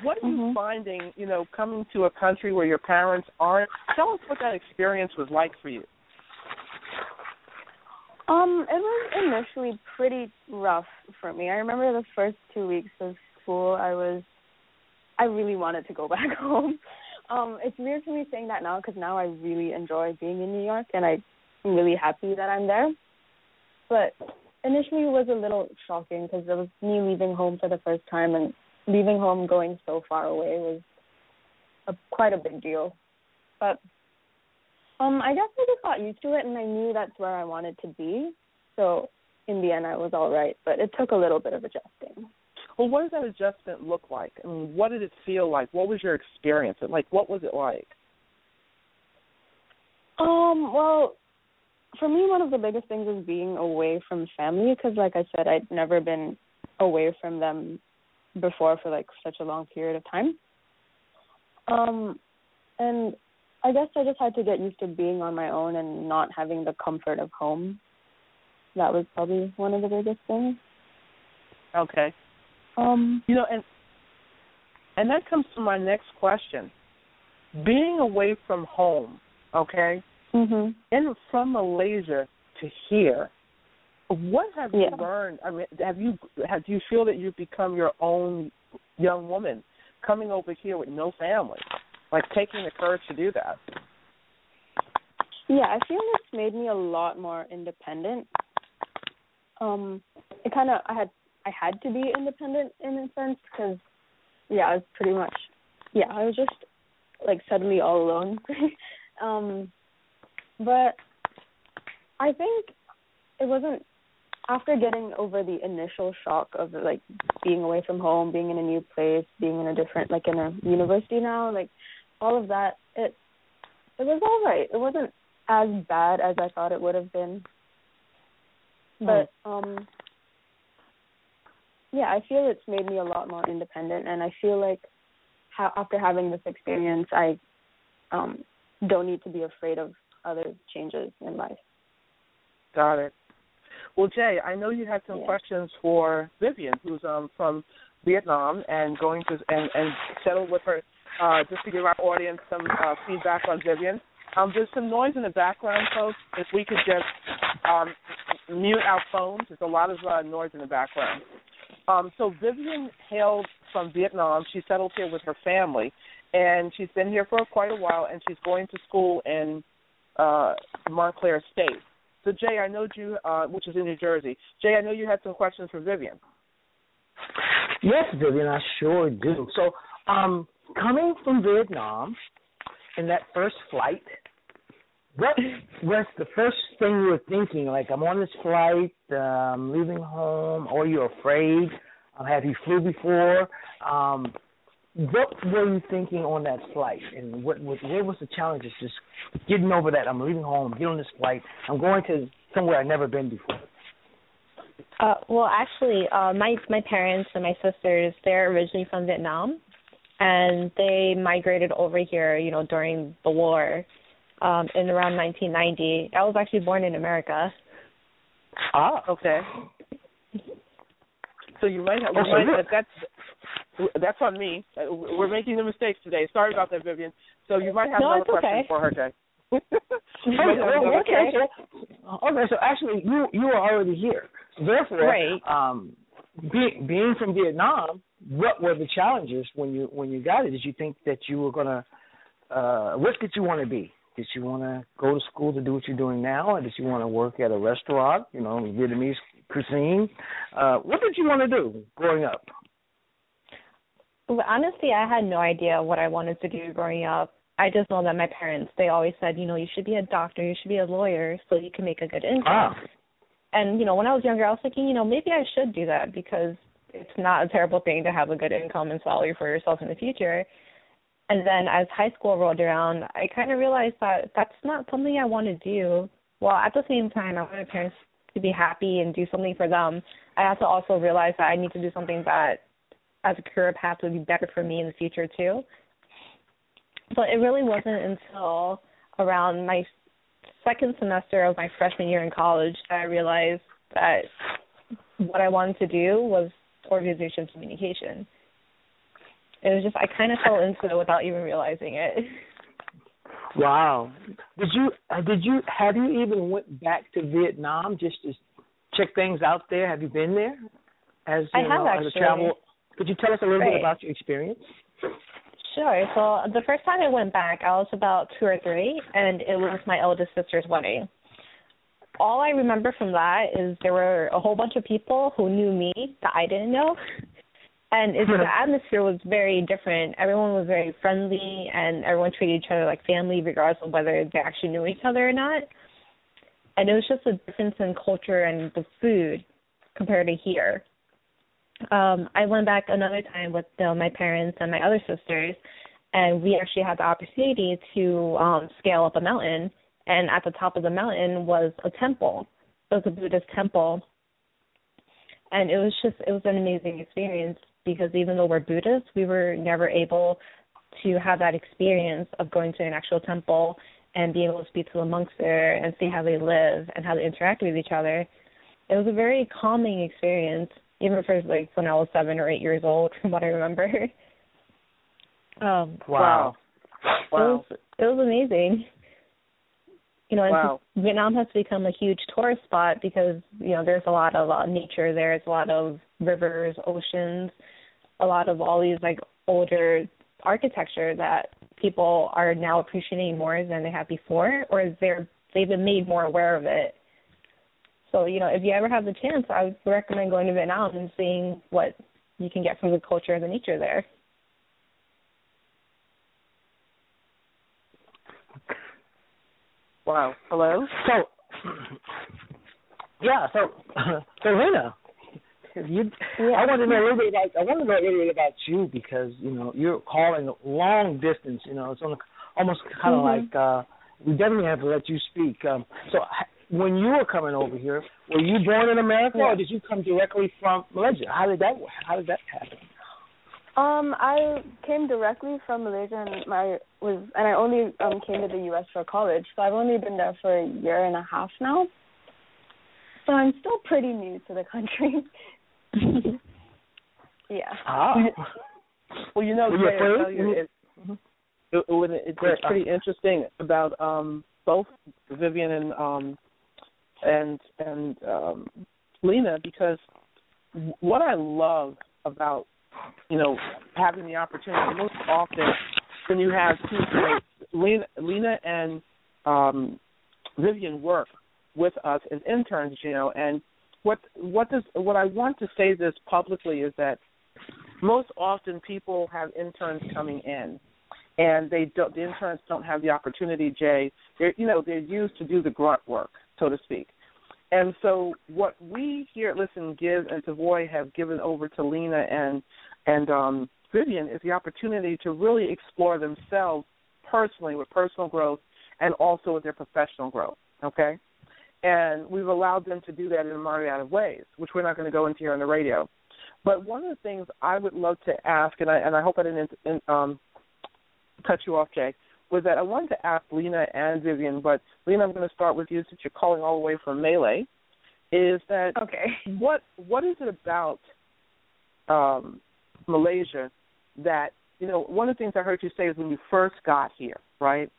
what are you finding, you know, coming to a country where your parents aren't? Tell us what that experience was like for you. Um, it was initially pretty rough for me. I remember the first two weeks of school, I was, I really wanted to go <laughs> back home. Um, it's weird for me saying that now because now I really enjoy being in New York and I'm really happy that I'm there. But initially it was a little shocking because it was me leaving home for the first time and leaving home going so far away was a, quite a big deal. But um, I guess I just got used to it, and I knew that's where I wanted to be. So in the end, I was all right, but it took a little bit of adjusting. Well, what does that adjustment look like? I mean, what did it feel like? What was your experience? And like, what was it like? Um, well, for me, one of the biggest things is being away from family because, like I said, I'd never been away from them before for like such a long period of time. Um, and I guess I just had to get used to being on my own and not having the comfort of home. That was probably one of the biggest things. Okay. Um, You know, and and that comes to my next question. Being away from home, okay, mhm. and from Malaysia to here, what have you learned? I mean, have you have do you feel that you've become your own young woman coming over here with no family, like taking the courage to do that? Yeah, I feel it's made me a lot more independent. Um, it kind of I had I had to be independent in a sense because yeah, I was pretty much yeah I was just like suddenly all alone. <laughs> um, but I think it wasn't after getting over the initial shock of like being away from home, being in a new place, being in a different like in a university now, like all of that. It it was all right. It wasn't as bad as I thought it would have been. But um yeah, I feel it's made me a lot more independent and I feel like ha- after having this experience I um don't need to be afraid of other changes in life. Got it. Well, Jay, I know you had some Yeah. questions for Vivian, who's um from Vietnam and going to and and settle with her. Uh, just to give our audience some uh, feedback on Vivian. Um, there's some noise in the background, folks. If we could just um, mute our phones, there's a lot of uh, noise in the background. Um, so Vivian hailed from Vietnam. She settled here with her family, and she's been here for quite a while. And she's going to school in uh, Montclair State. So Jay, I know you, uh, which is in New Jersey. Jay, I know you had some questions for Vivian. Yes, Vivian, I sure do. So, um, coming from Vietnam in that first flight, what was the first thing you were thinking? Like, I'm on this flight, um, leaving home, or you're afraid? Um, have you flew before? Um, what were you thinking on that flight, and what, what what was the challenges? Just getting over that. I'm leaving home, get on this flight. I'm going to somewhere I've never been before. Uh, well, actually, uh, my my parents and my sisters they're originally from Vietnam, and they migrated over here, you know, during the war, um, in around 1990. I was actually born in America. Ah, okay. So you might have. Oh, You might, you're- that's that's on me. Uh, We're making the mistakes today. Sorry about that, Vivian. So you might have No, another question okay. for her, Jay. <laughs> Okay, might have another- okay, so, okay, so actually you you are already here. Therefore, Right. um, being being from Vietnam, what were the challenges when you when you got it? Did you think that you were gonna uh what did you want to be? Did you want to go to school to do what you're doing now, or did you want to work at a restaurant, you know, Vietnamese cuisine? Uh, what did you want to do growing up? Well, honestly, I had no idea what I wanted to do growing up. I just know that my parents they always said, you know, you should be a doctor, you should be a lawyer, so you can make a good income. Ah, And you know, when I was younger, I was thinking, you know, maybe I should do that because it's not a terrible thing to have a good income and salary for yourself in the future. And then as high school rolled around, I kind of realized that that's not something I want to do. While at the same time, I want my parents to be happy and do something for them. I had to also realize that I need to do something that, as a career path, would be better for me in the future too. But it really wasn't until around my second semester of my freshman year in college that I realized that what I wanted to do was organization communication. It was just I kind of fell into it without even realizing it. wow. Did you uh, did you have you even went back to Vietnam just to check things out there? Have you been there? As I have know, as a actually. travel. Could you tell us a little Right. bit about your experience? Sure. So the first time I went back, I was about two or three, and it was my eldest sister's wedding. All I remember from that is there were a whole bunch of people who knew me that I didn't know, and it, the <laughs> atmosphere was very different. Everyone was very friendly, and everyone treated each other like family, regardless of whether they actually knew each other or not. And it was just a difference in culture and the food compared to here um I went back another time with uh, my parents and my other sisters and we actually had the opportunity to um scale up a mountain and at the top of the mountain was a temple. It was a Buddhist temple. And it was just it was an amazing experience because even though we're Buddhists, we were never able to have that experience of going to an actual temple and being able to speak to the monks there and see how they live and how they interact with each other. It was a very calming experience even for like when I was seven or eight years old, <laughs> from what I remember. Um, Wow. It was it was amazing. You know, and Wow. Vietnam has become a huge tourist spot because you know there's a lot of uh, nature there. There's a lot of rivers, oceans, a lot of all these like older architecture that people are now appreciating more than they have before, or they're they've been made more aware of it. So, you know, if you ever have the chance, I would recommend going to Vietnam and seeing what you can get from the culture and the nature there. Wow. Hello. So, yeah. So, <laughs> so Lena, you, I want to know a little bit about. I want to know a little bit about you because you know you're calling long distance. You know, it's on, almost kind of Mhm. like uh, we definitely have to let you speak. Um, so, when you were coming over here, were you born in America or did you come directly from Malaysia? How did that? How did that happen? Um, I came directly from Malaysia, and my was, and I only um came to the U.S. for college, so I've only been there for a year and a half now. So I'm still pretty new to the country. <laughs> <laughs> yeah. Ah. Well, you know, you I tell afraid? you, it, it, it, it's Great. pretty interesting about um both Vivian and um and and um Lena because what I love about you know having the opportunity most often when you have two great Lena Lena and um Vivian work with us as interns, you know, and what what does what I want to say this publicly is that most often people have interns coming in and they don't the interns don't have the opportunity jay. They're you know they're used to do the grunt work so to speak. And so what we here at listen give and savoy have given over to lena and and um vivian is the opportunity to really explore themselves personally with personal growth and also with their professional growth okay and we've allowed them to do that in a myriad of ways which we're not going to go into here on the radio but one of the things I would love to ask, and I and I hope I didn't in, um, cut you off, Jay, was that I wanted to ask Lena and Vivian, but Lena, I'm going to start with you since you're calling all the way from Melee. Is that okay? <laughs> What what is it about um, Malaysia that you know? One of the things I heard you say is when you first got here, right?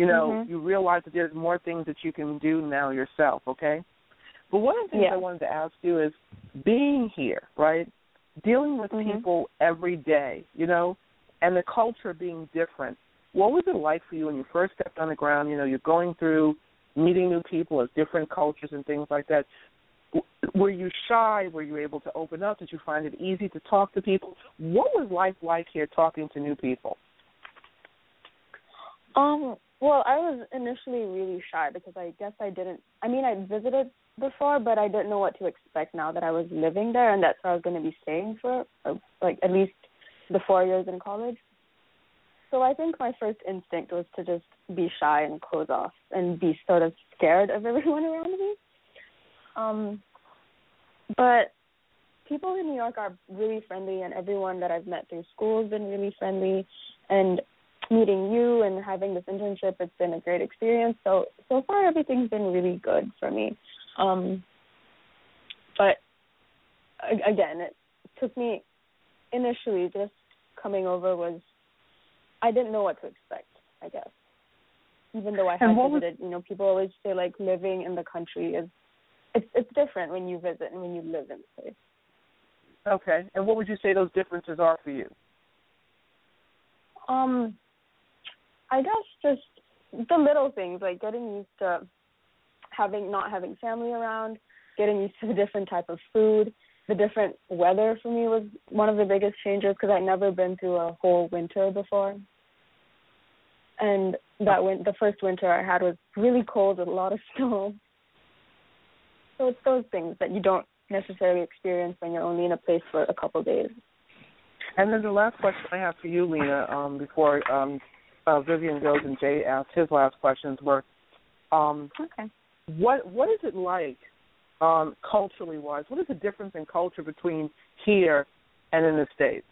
You know, Mhm. you realize that there's more things that you can do now yourself. Okay. But one of the things Yeah. I wanted to ask you is being here, right? Dealing with Mhm. people every day, you know, and the culture being different. What was it like for you when you first stepped on the ground? You know, you're going through meeting new people of different cultures and things like that. Were you shy? Were you able to open up? Did you find it easy to talk to people? What was life like here talking to new people? Um, well, I was initially really shy because I guess I didn't. I mean, I visited before, but I didn't know what to expect now that I was living there, and that's where I was going to be staying for, uh, like at least the four years in college. So I think my first instinct was to just be shy and close off and be sort of scared of <laughs> everyone around me. Um, but people in New York are really friendly, and everyone that I've met through school has been really friendly. And meeting you and having this internship, it's been a great experience. So so far, everything's been really good for me. Um, but again, it took me initially just coming over was I didn't know what to expect. I guess even though I had what was- visited, you know, people always say like living in the country is it's it's different when you visit and when you live in the place. Okay. And what would you say those differences are for you? Um, I guess just the little things like getting used to having not having family around, getting used to the different type of food, the different weather for me was one of the biggest changes because I'd never been through a whole winter before. And that win- the first winter I had was really cold with a lot of <laughs> snow. So it's those things that you don't necessarily experience when you're only in a place for a couple days. And then the last question I have for you, Lena, um, before um, uh, Vivian goes and Jay asked his last questions, were um, okay. what what is it like um, culturally wise? What is the difference in culture between here and in the states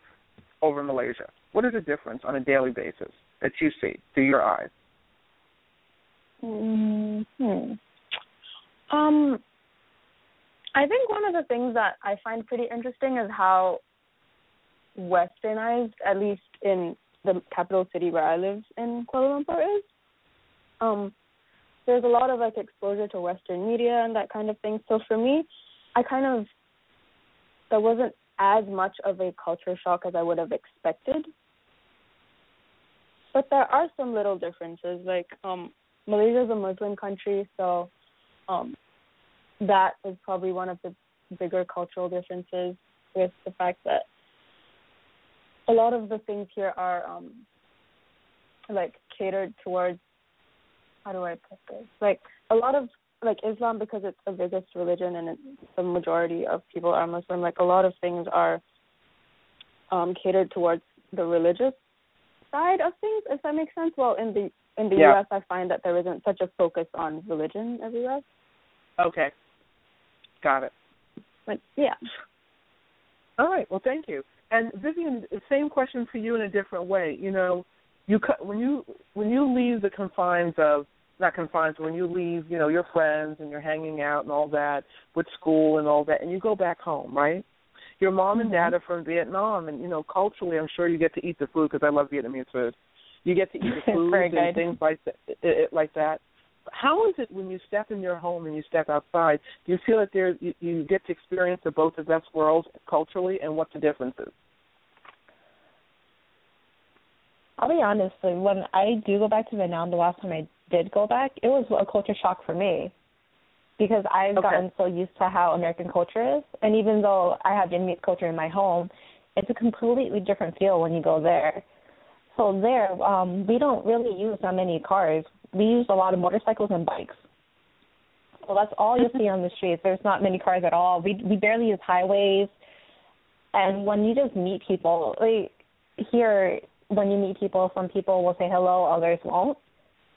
over Malaysia? What is the difference on a daily basis that you see through your eyes? Hmm. Um, I think one of the things that I find pretty interesting is how westernized, at least in the capital city where I live in Kuala Lumpur, is. Um, there's a lot of like exposure to Western media and that kind of thing. So for me, I kind of there wasn't as much of a culture shock as I would have expected. But there are some little differences. Like um Malaysia is a Muslim country, so um that is probably one of the bigger cultural differences with the fact that a lot of the things here are um like catered towards how do I put this? Like a lot of like Islam because it's the biggest religion and it, the majority of people are Muslim. Like a lot of things are um catered towards the religious side of things, if that makes sense. Well, in the in the Yeah. U.S., I find that there isn't such a focus on religion U.S. Okay, got it. But yeah, All right. Well, thank you. And Vivian, same question for you in a different way. You know, you when you when you leave the confines of not confines, when you leave, you know, your friends and you're hanging out and all that with school and all that, and you go back home, right? Your mom and dad mm-hmm. are from Vietnam, and you know, culturally, I'm sure you get to eat the food because I love Vietnamese food. You get to eat the <laughs> food and things like that, it, it, like that. How is it when you step in your home and you step outside? Do you feel that there you, you get to experience the both the best worlds culturally, and what the difference is? I'll be honest, like when I do go back to Vietnam, the last time I did go back, it was a culture shock for me because I've okay. gotten so used to how American culture is, and even though I have Vietnamese culture in my home, it's a completely different feel when you go there. So there, um, we don't really use that many cars. We use a lot of motorcycles and bikes. So that's all you see on the streets. There's not many cars at all. We we barely use highways. And when you just meet people, like here, when you meet people, some people will say hello, others won't.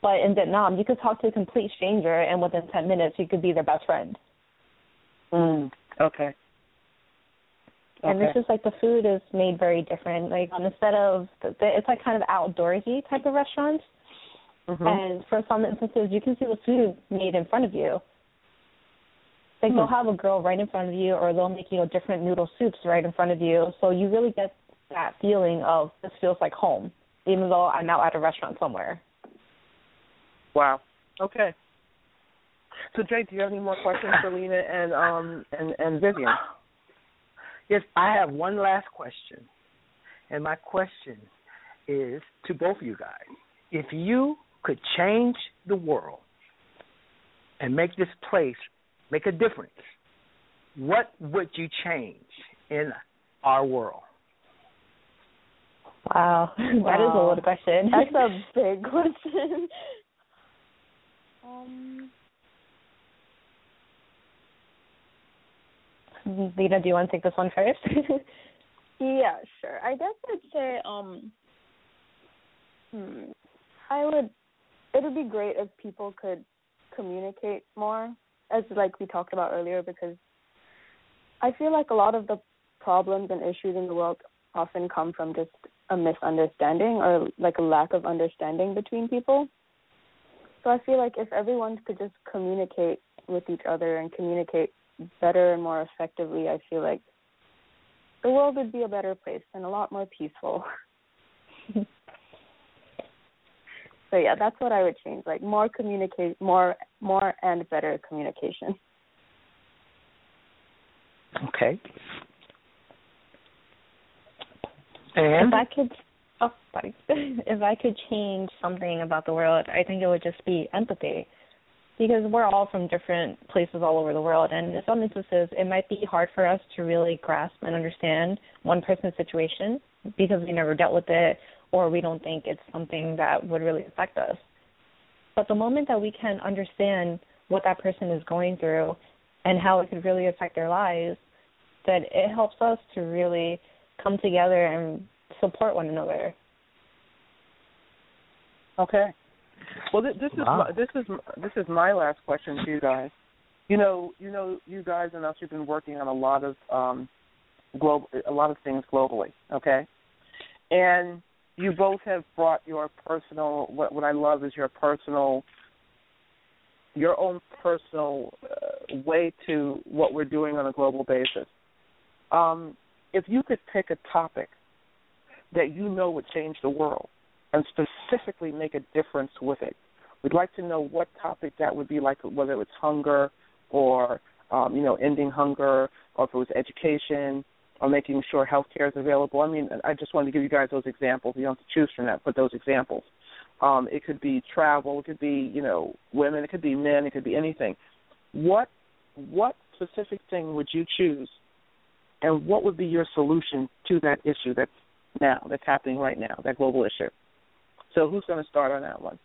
But in Vietnam, you could talk to a complete stranger, and within ten minutes, you could be their best friend. Mm, okay. And okay. it's just like the food is made very different. Like instead of it's like kind of outdoorsy type of restaurants. Mm-hmm. And for some instances, you can see the food made in front of you. Like hmm. they'll have a girl right in front of you, or they'll make you know different noodle soups right in front of you. So you really get that feeling of this feels like home, even though I'm out at a restaurant somewhere. Wow. Okay. So Jay, do you have any more questions for Lena and um and and Vivian? Yes, I have one last question, and my question is to both of you guys: If you could change the world and make this place make a difference, what would you change in our world? Wow, <laughs> that wow. is a loaded question. That's a <laughs> big question. Um, Lena, do you want to take this one first? <laughs> yeah, sure. I guess I'd say um hmm, I would it would be great if people could communicate more as like we talked about earlier because I feel like a lot of the problems and issues in the world often come from just a misunderstanding or like a lack of understanding between people. So I feel like if everyone could just communicate with each other and communicate better and more effectively, I feel like the world would be a better place and a lot more peaceful. <laughs> so yeah, that's what I would change. Like more communicate more more and better communication. Okay. And if I could Oh, sorry. <laughs> if I could change something about the world, I think it would just be empathy. Because we're all from different places all over the world, and in some instances, it might be hard for us to really grasp and understand one person's situation because we never dealt with it or we don't think it's something that would really affect us. But the moment that we can understand what that person is going through and how it could really affect their lives, that it helps us to really come together and support one another. Okay. Well, this, this wow. is my, this is this is my last question to you guys. You know, you know, you guys and us. You've been working on a lot of um, global, a lot of things globally. Okay, and you both have brought your personal. What what I love is your personal, your own personal uh, way to what we're doing on a global basis. Um, if you could pick a topic that you know would change the world and specifically make a difference with it. We'd like to know what topic that would be like, whether it's hunger or um, you know ending hunger, or if it was education or making sure health care is available. I mean, I just wanted to give you guys those examples. You don't have to choose from that, but those examples. Um, it could be travel, it could be you know women, it could be men, it could be anything. What what specific thing would you choose, and what would be your solution to that issue that's now, that's happening right now, that global issue? So who's going to start on that one?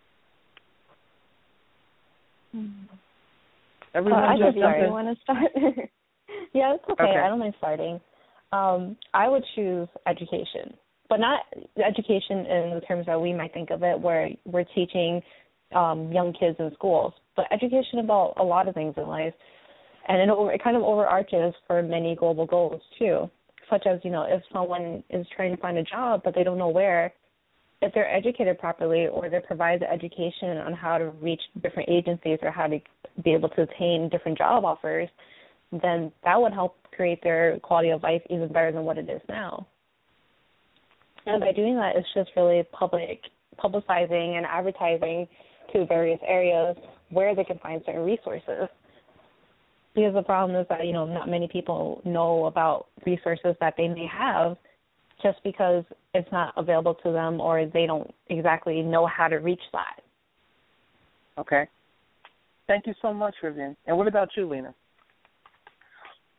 Everyone, uh, I just can start. You want to start? yeah, it's okay. okay. I don't mind starting. Um, I would choose education, but not education in the terms that we might think of it, where we're teaching um, young kids in schools, but education about a lot of things in life, and it, it kind of overarches for many global goals too. such as you know if someone is trying to find a job but they don't know where if they're educated properly or they're provided the education on how to reach different agencies or how to be able to obtain different job offers then that would help create their quality of life even better than what it is now and by doing that it's just really public publicizing and advertising to various areas where they can find certain resources because the problem is that you know not many people know about resources that they may have just because it's not available to them or they don't exactly know how to reach that. Okay. Thank you so much, Vivian. And what about you, Lena?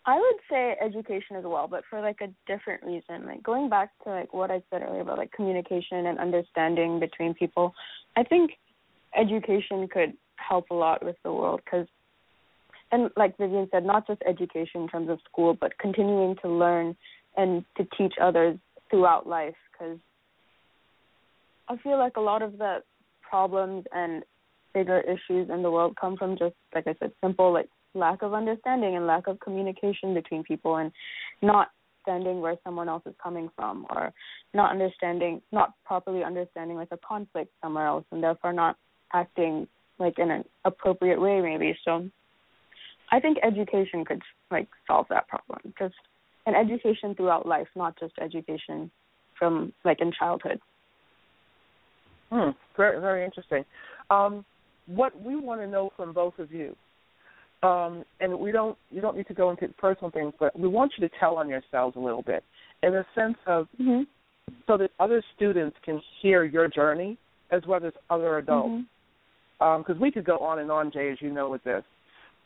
I would say education as well, but for like a different reason. Like going back to like what I said earlier about like communication and understanding between people, I think education could help a lot with the world because and like Vivian said, not just education in terms of school, but continuing to learn and to teach others throughout life. Because I feel like a lot of the problems and bigger issues in the world come from just, like I said, simple like lack of understanding and lack of communication between people, and not understanding where someone else is coming from, or not understanding, not properly understanding like a conflict somewhere else, and therefore not acting like in an appropriate way, maybe. So I think education could like solve that problem. Just an education throughout life, not just education from like in childhood. Hmm. Very very interesting. Um, what we want to know from both of you, um, and we don't you don't need to go into personal things, but we want you to tell on yourselves a little bit in a sense of mm-hmm. so that other students can hear your journey as well as other adults. Because Mm-hmm. um, we could go on and on, Jay, as you know, with this.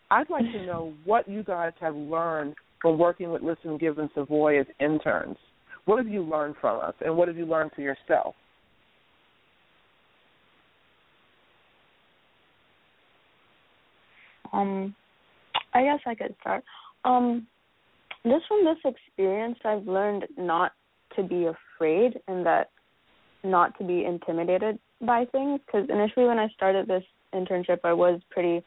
I'd like to know <laughs> what you guys have learned from working with Listen, Give, and Savoy as interns. What have you learned from us, and what have you learned for yourself? Um, I guess I could start. Um, just from this experience, I've learned not to be afraid and that not to be intimidated by things. Because initially, when I started this internship, I was pretty,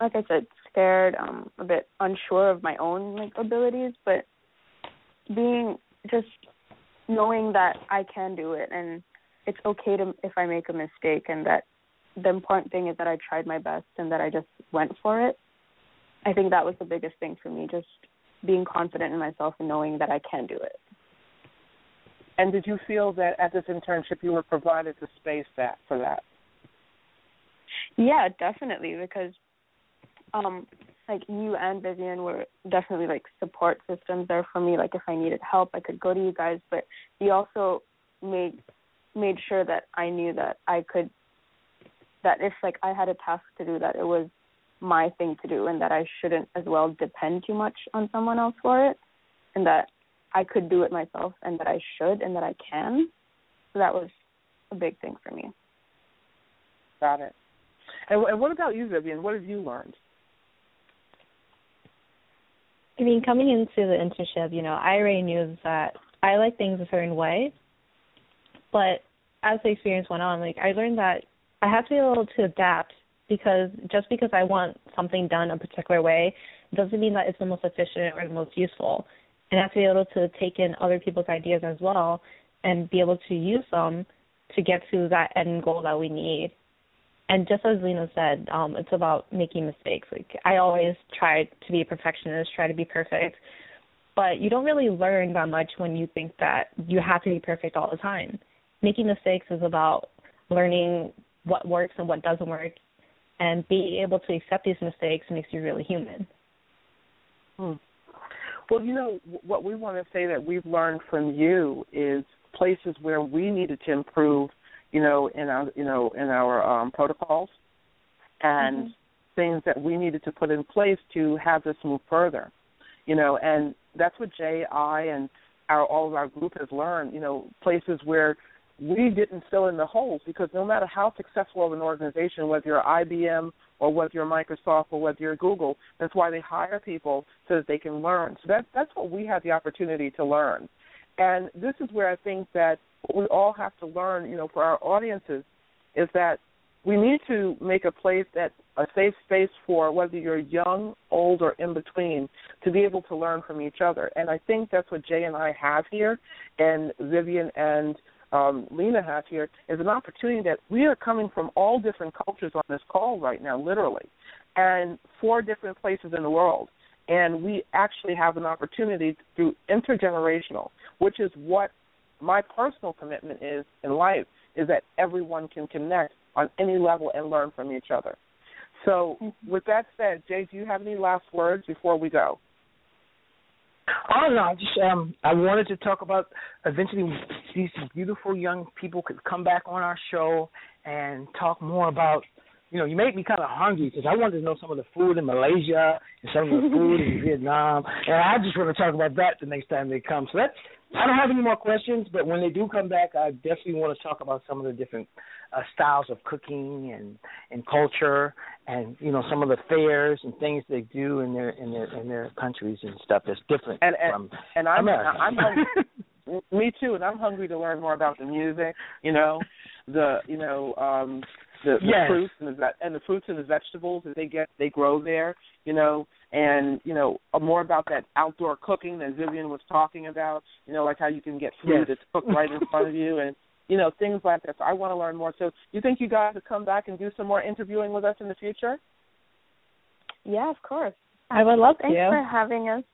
like I said, scared, um, a bit unsure of my own like abilities. But being just knowing that I can do it and it's okay to if I make a mistake and that the important thing is that I tried my best and that I just went for it. I think that was the biggest thing for me, just being confident in myself and knowing that I can do it. And did you feel that at this internship you were provided the space that for that? Yeah, definitely because um like you and Vivian were definitely like support systems there for me. Like if I needed help I could go to you guys, but you also made made sure that I knew that I could that if like I had a task to do that it was my thing to do and that I shouldn't as well depend too much on someone else for it and that I could do it myself and that I should and that I can. So that was a big thing for me. Got it. And, and what about you, Vivian? What have you learned? I mean, coming into the internship, you know, I already knew that I like things a certain way, but as the experience went on, like I learned that I have to be able to adapt because just because I want something done a particular way doesn't mean that it's the most efficient or the most useful. And I have to be able to take in other people's ideas as well and be able to use them to get to that end goal that we need. And just as Lena said, um, it's about making mistakes. Like I always try to be a perfectionist, try to be perfect, but you don't really learn that much when you think that you have to be perfect all the time. Making mistakes is about learning what works and what doesn't work, and being able to accept these mistakes makes you really human. Hmm. Well, you know what we want to say that we've learned from you is places where we needed to improve, you know, in our you know in our um, protocols, and Mm-hmm. things that we needed to put in place to have this move further, you know, and that's what Jay, I, and our all of our group has learned. You know, places where we didn't fill in the holes because no matter how successful of an organization, whether you're IBM or whether you're Microsoft or whether you're Google, that's why they hire people so that they can learn. So that's that's what we have the opportunity to learn. And this is where I think that we all have to learn, you know, for our audiences is that we need to make a place that a safe space for whether you're young, old, or in between to be able to learn from each other. And I think that's what Jay and I have here, and Vivian and um, Lena have here is an opportunity that we are coming from all different cultures on this call right now, literally, and four different places in the world. And we actually have an opportunity through intergenerational, which is what my personal commitment is in life, is that everyone can connect on any level and learn from each other. So, with that said, Jay, do you have any last words before we go? Oh no, I just um I wanted to talk about eventually these beautiful young people could come back on our show and talk more about you know, you make me kind of hungry because I wanted to know some of the food in Malaysia and some of the food in <laughs> Vietnam, and I just want to talk about that the next time they come. So that's I don't have any more questions, but when they do come back, I definitely want to talk about some of the different uh, styles of cooking and and culture, and you know some of the fairs and things they do in their in their in their countries and stuff that's different and, and, from and I'm, America. I'm <laughs> hungry, me too, and I'm hungry to learn more about the music. You know, the you know um the, the Yes. fruits and the and the fruits and the vegetables that they get they grow there. You know, and you know more about that outdoor cooking that Vivian was talking about. You know, like how you can get food Yes. that's cooked right in front of you and. You know things like that. So I want to learn more. So, you think you guys would come back and do some more interviewing with us in the future? Yeah, of course. I would love Thanks to. for having us.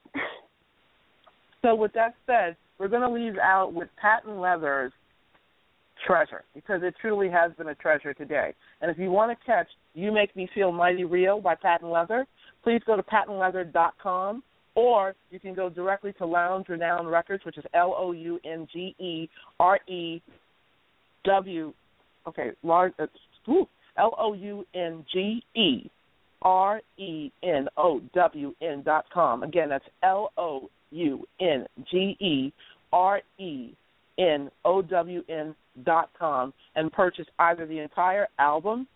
So with that said, we're going to leave out with Patton Leatha's treasure because it truly has been a treasure today. And if you want to catch "You Make Me Feel Mighty Real" by Patton Leatha, please go to patentleather.com or you can go directly to Lounge Renown Records, which is L O U N G E R E W. Okay, large. Uh, L O U N G E R E N O W N dot com. Again, that's L O U N G E R E N O W N dot com and purchase either the entire album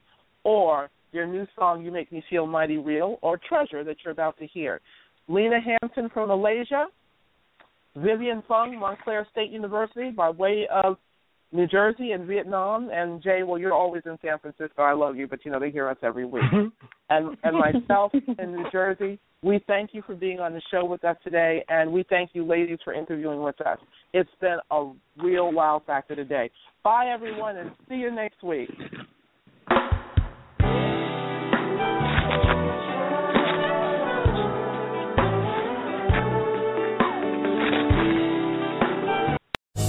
or your new song You Make Me Feel Mighty Real or Treasure that you're about to hear. Lena Hampton from Malaysia, Vivian Phung, Montclair State University by way of New Jersey and Vietnam, and Jay, well, you're always in San Francisco. I love you, but you know they hear us every week. Mm-hmm. and and myself in New Jersey, we thank you for being on the show with us today, and we thank you, ladies, for interviewing with us. It's been a real wow factor today. Bye, everyone, and see you next week.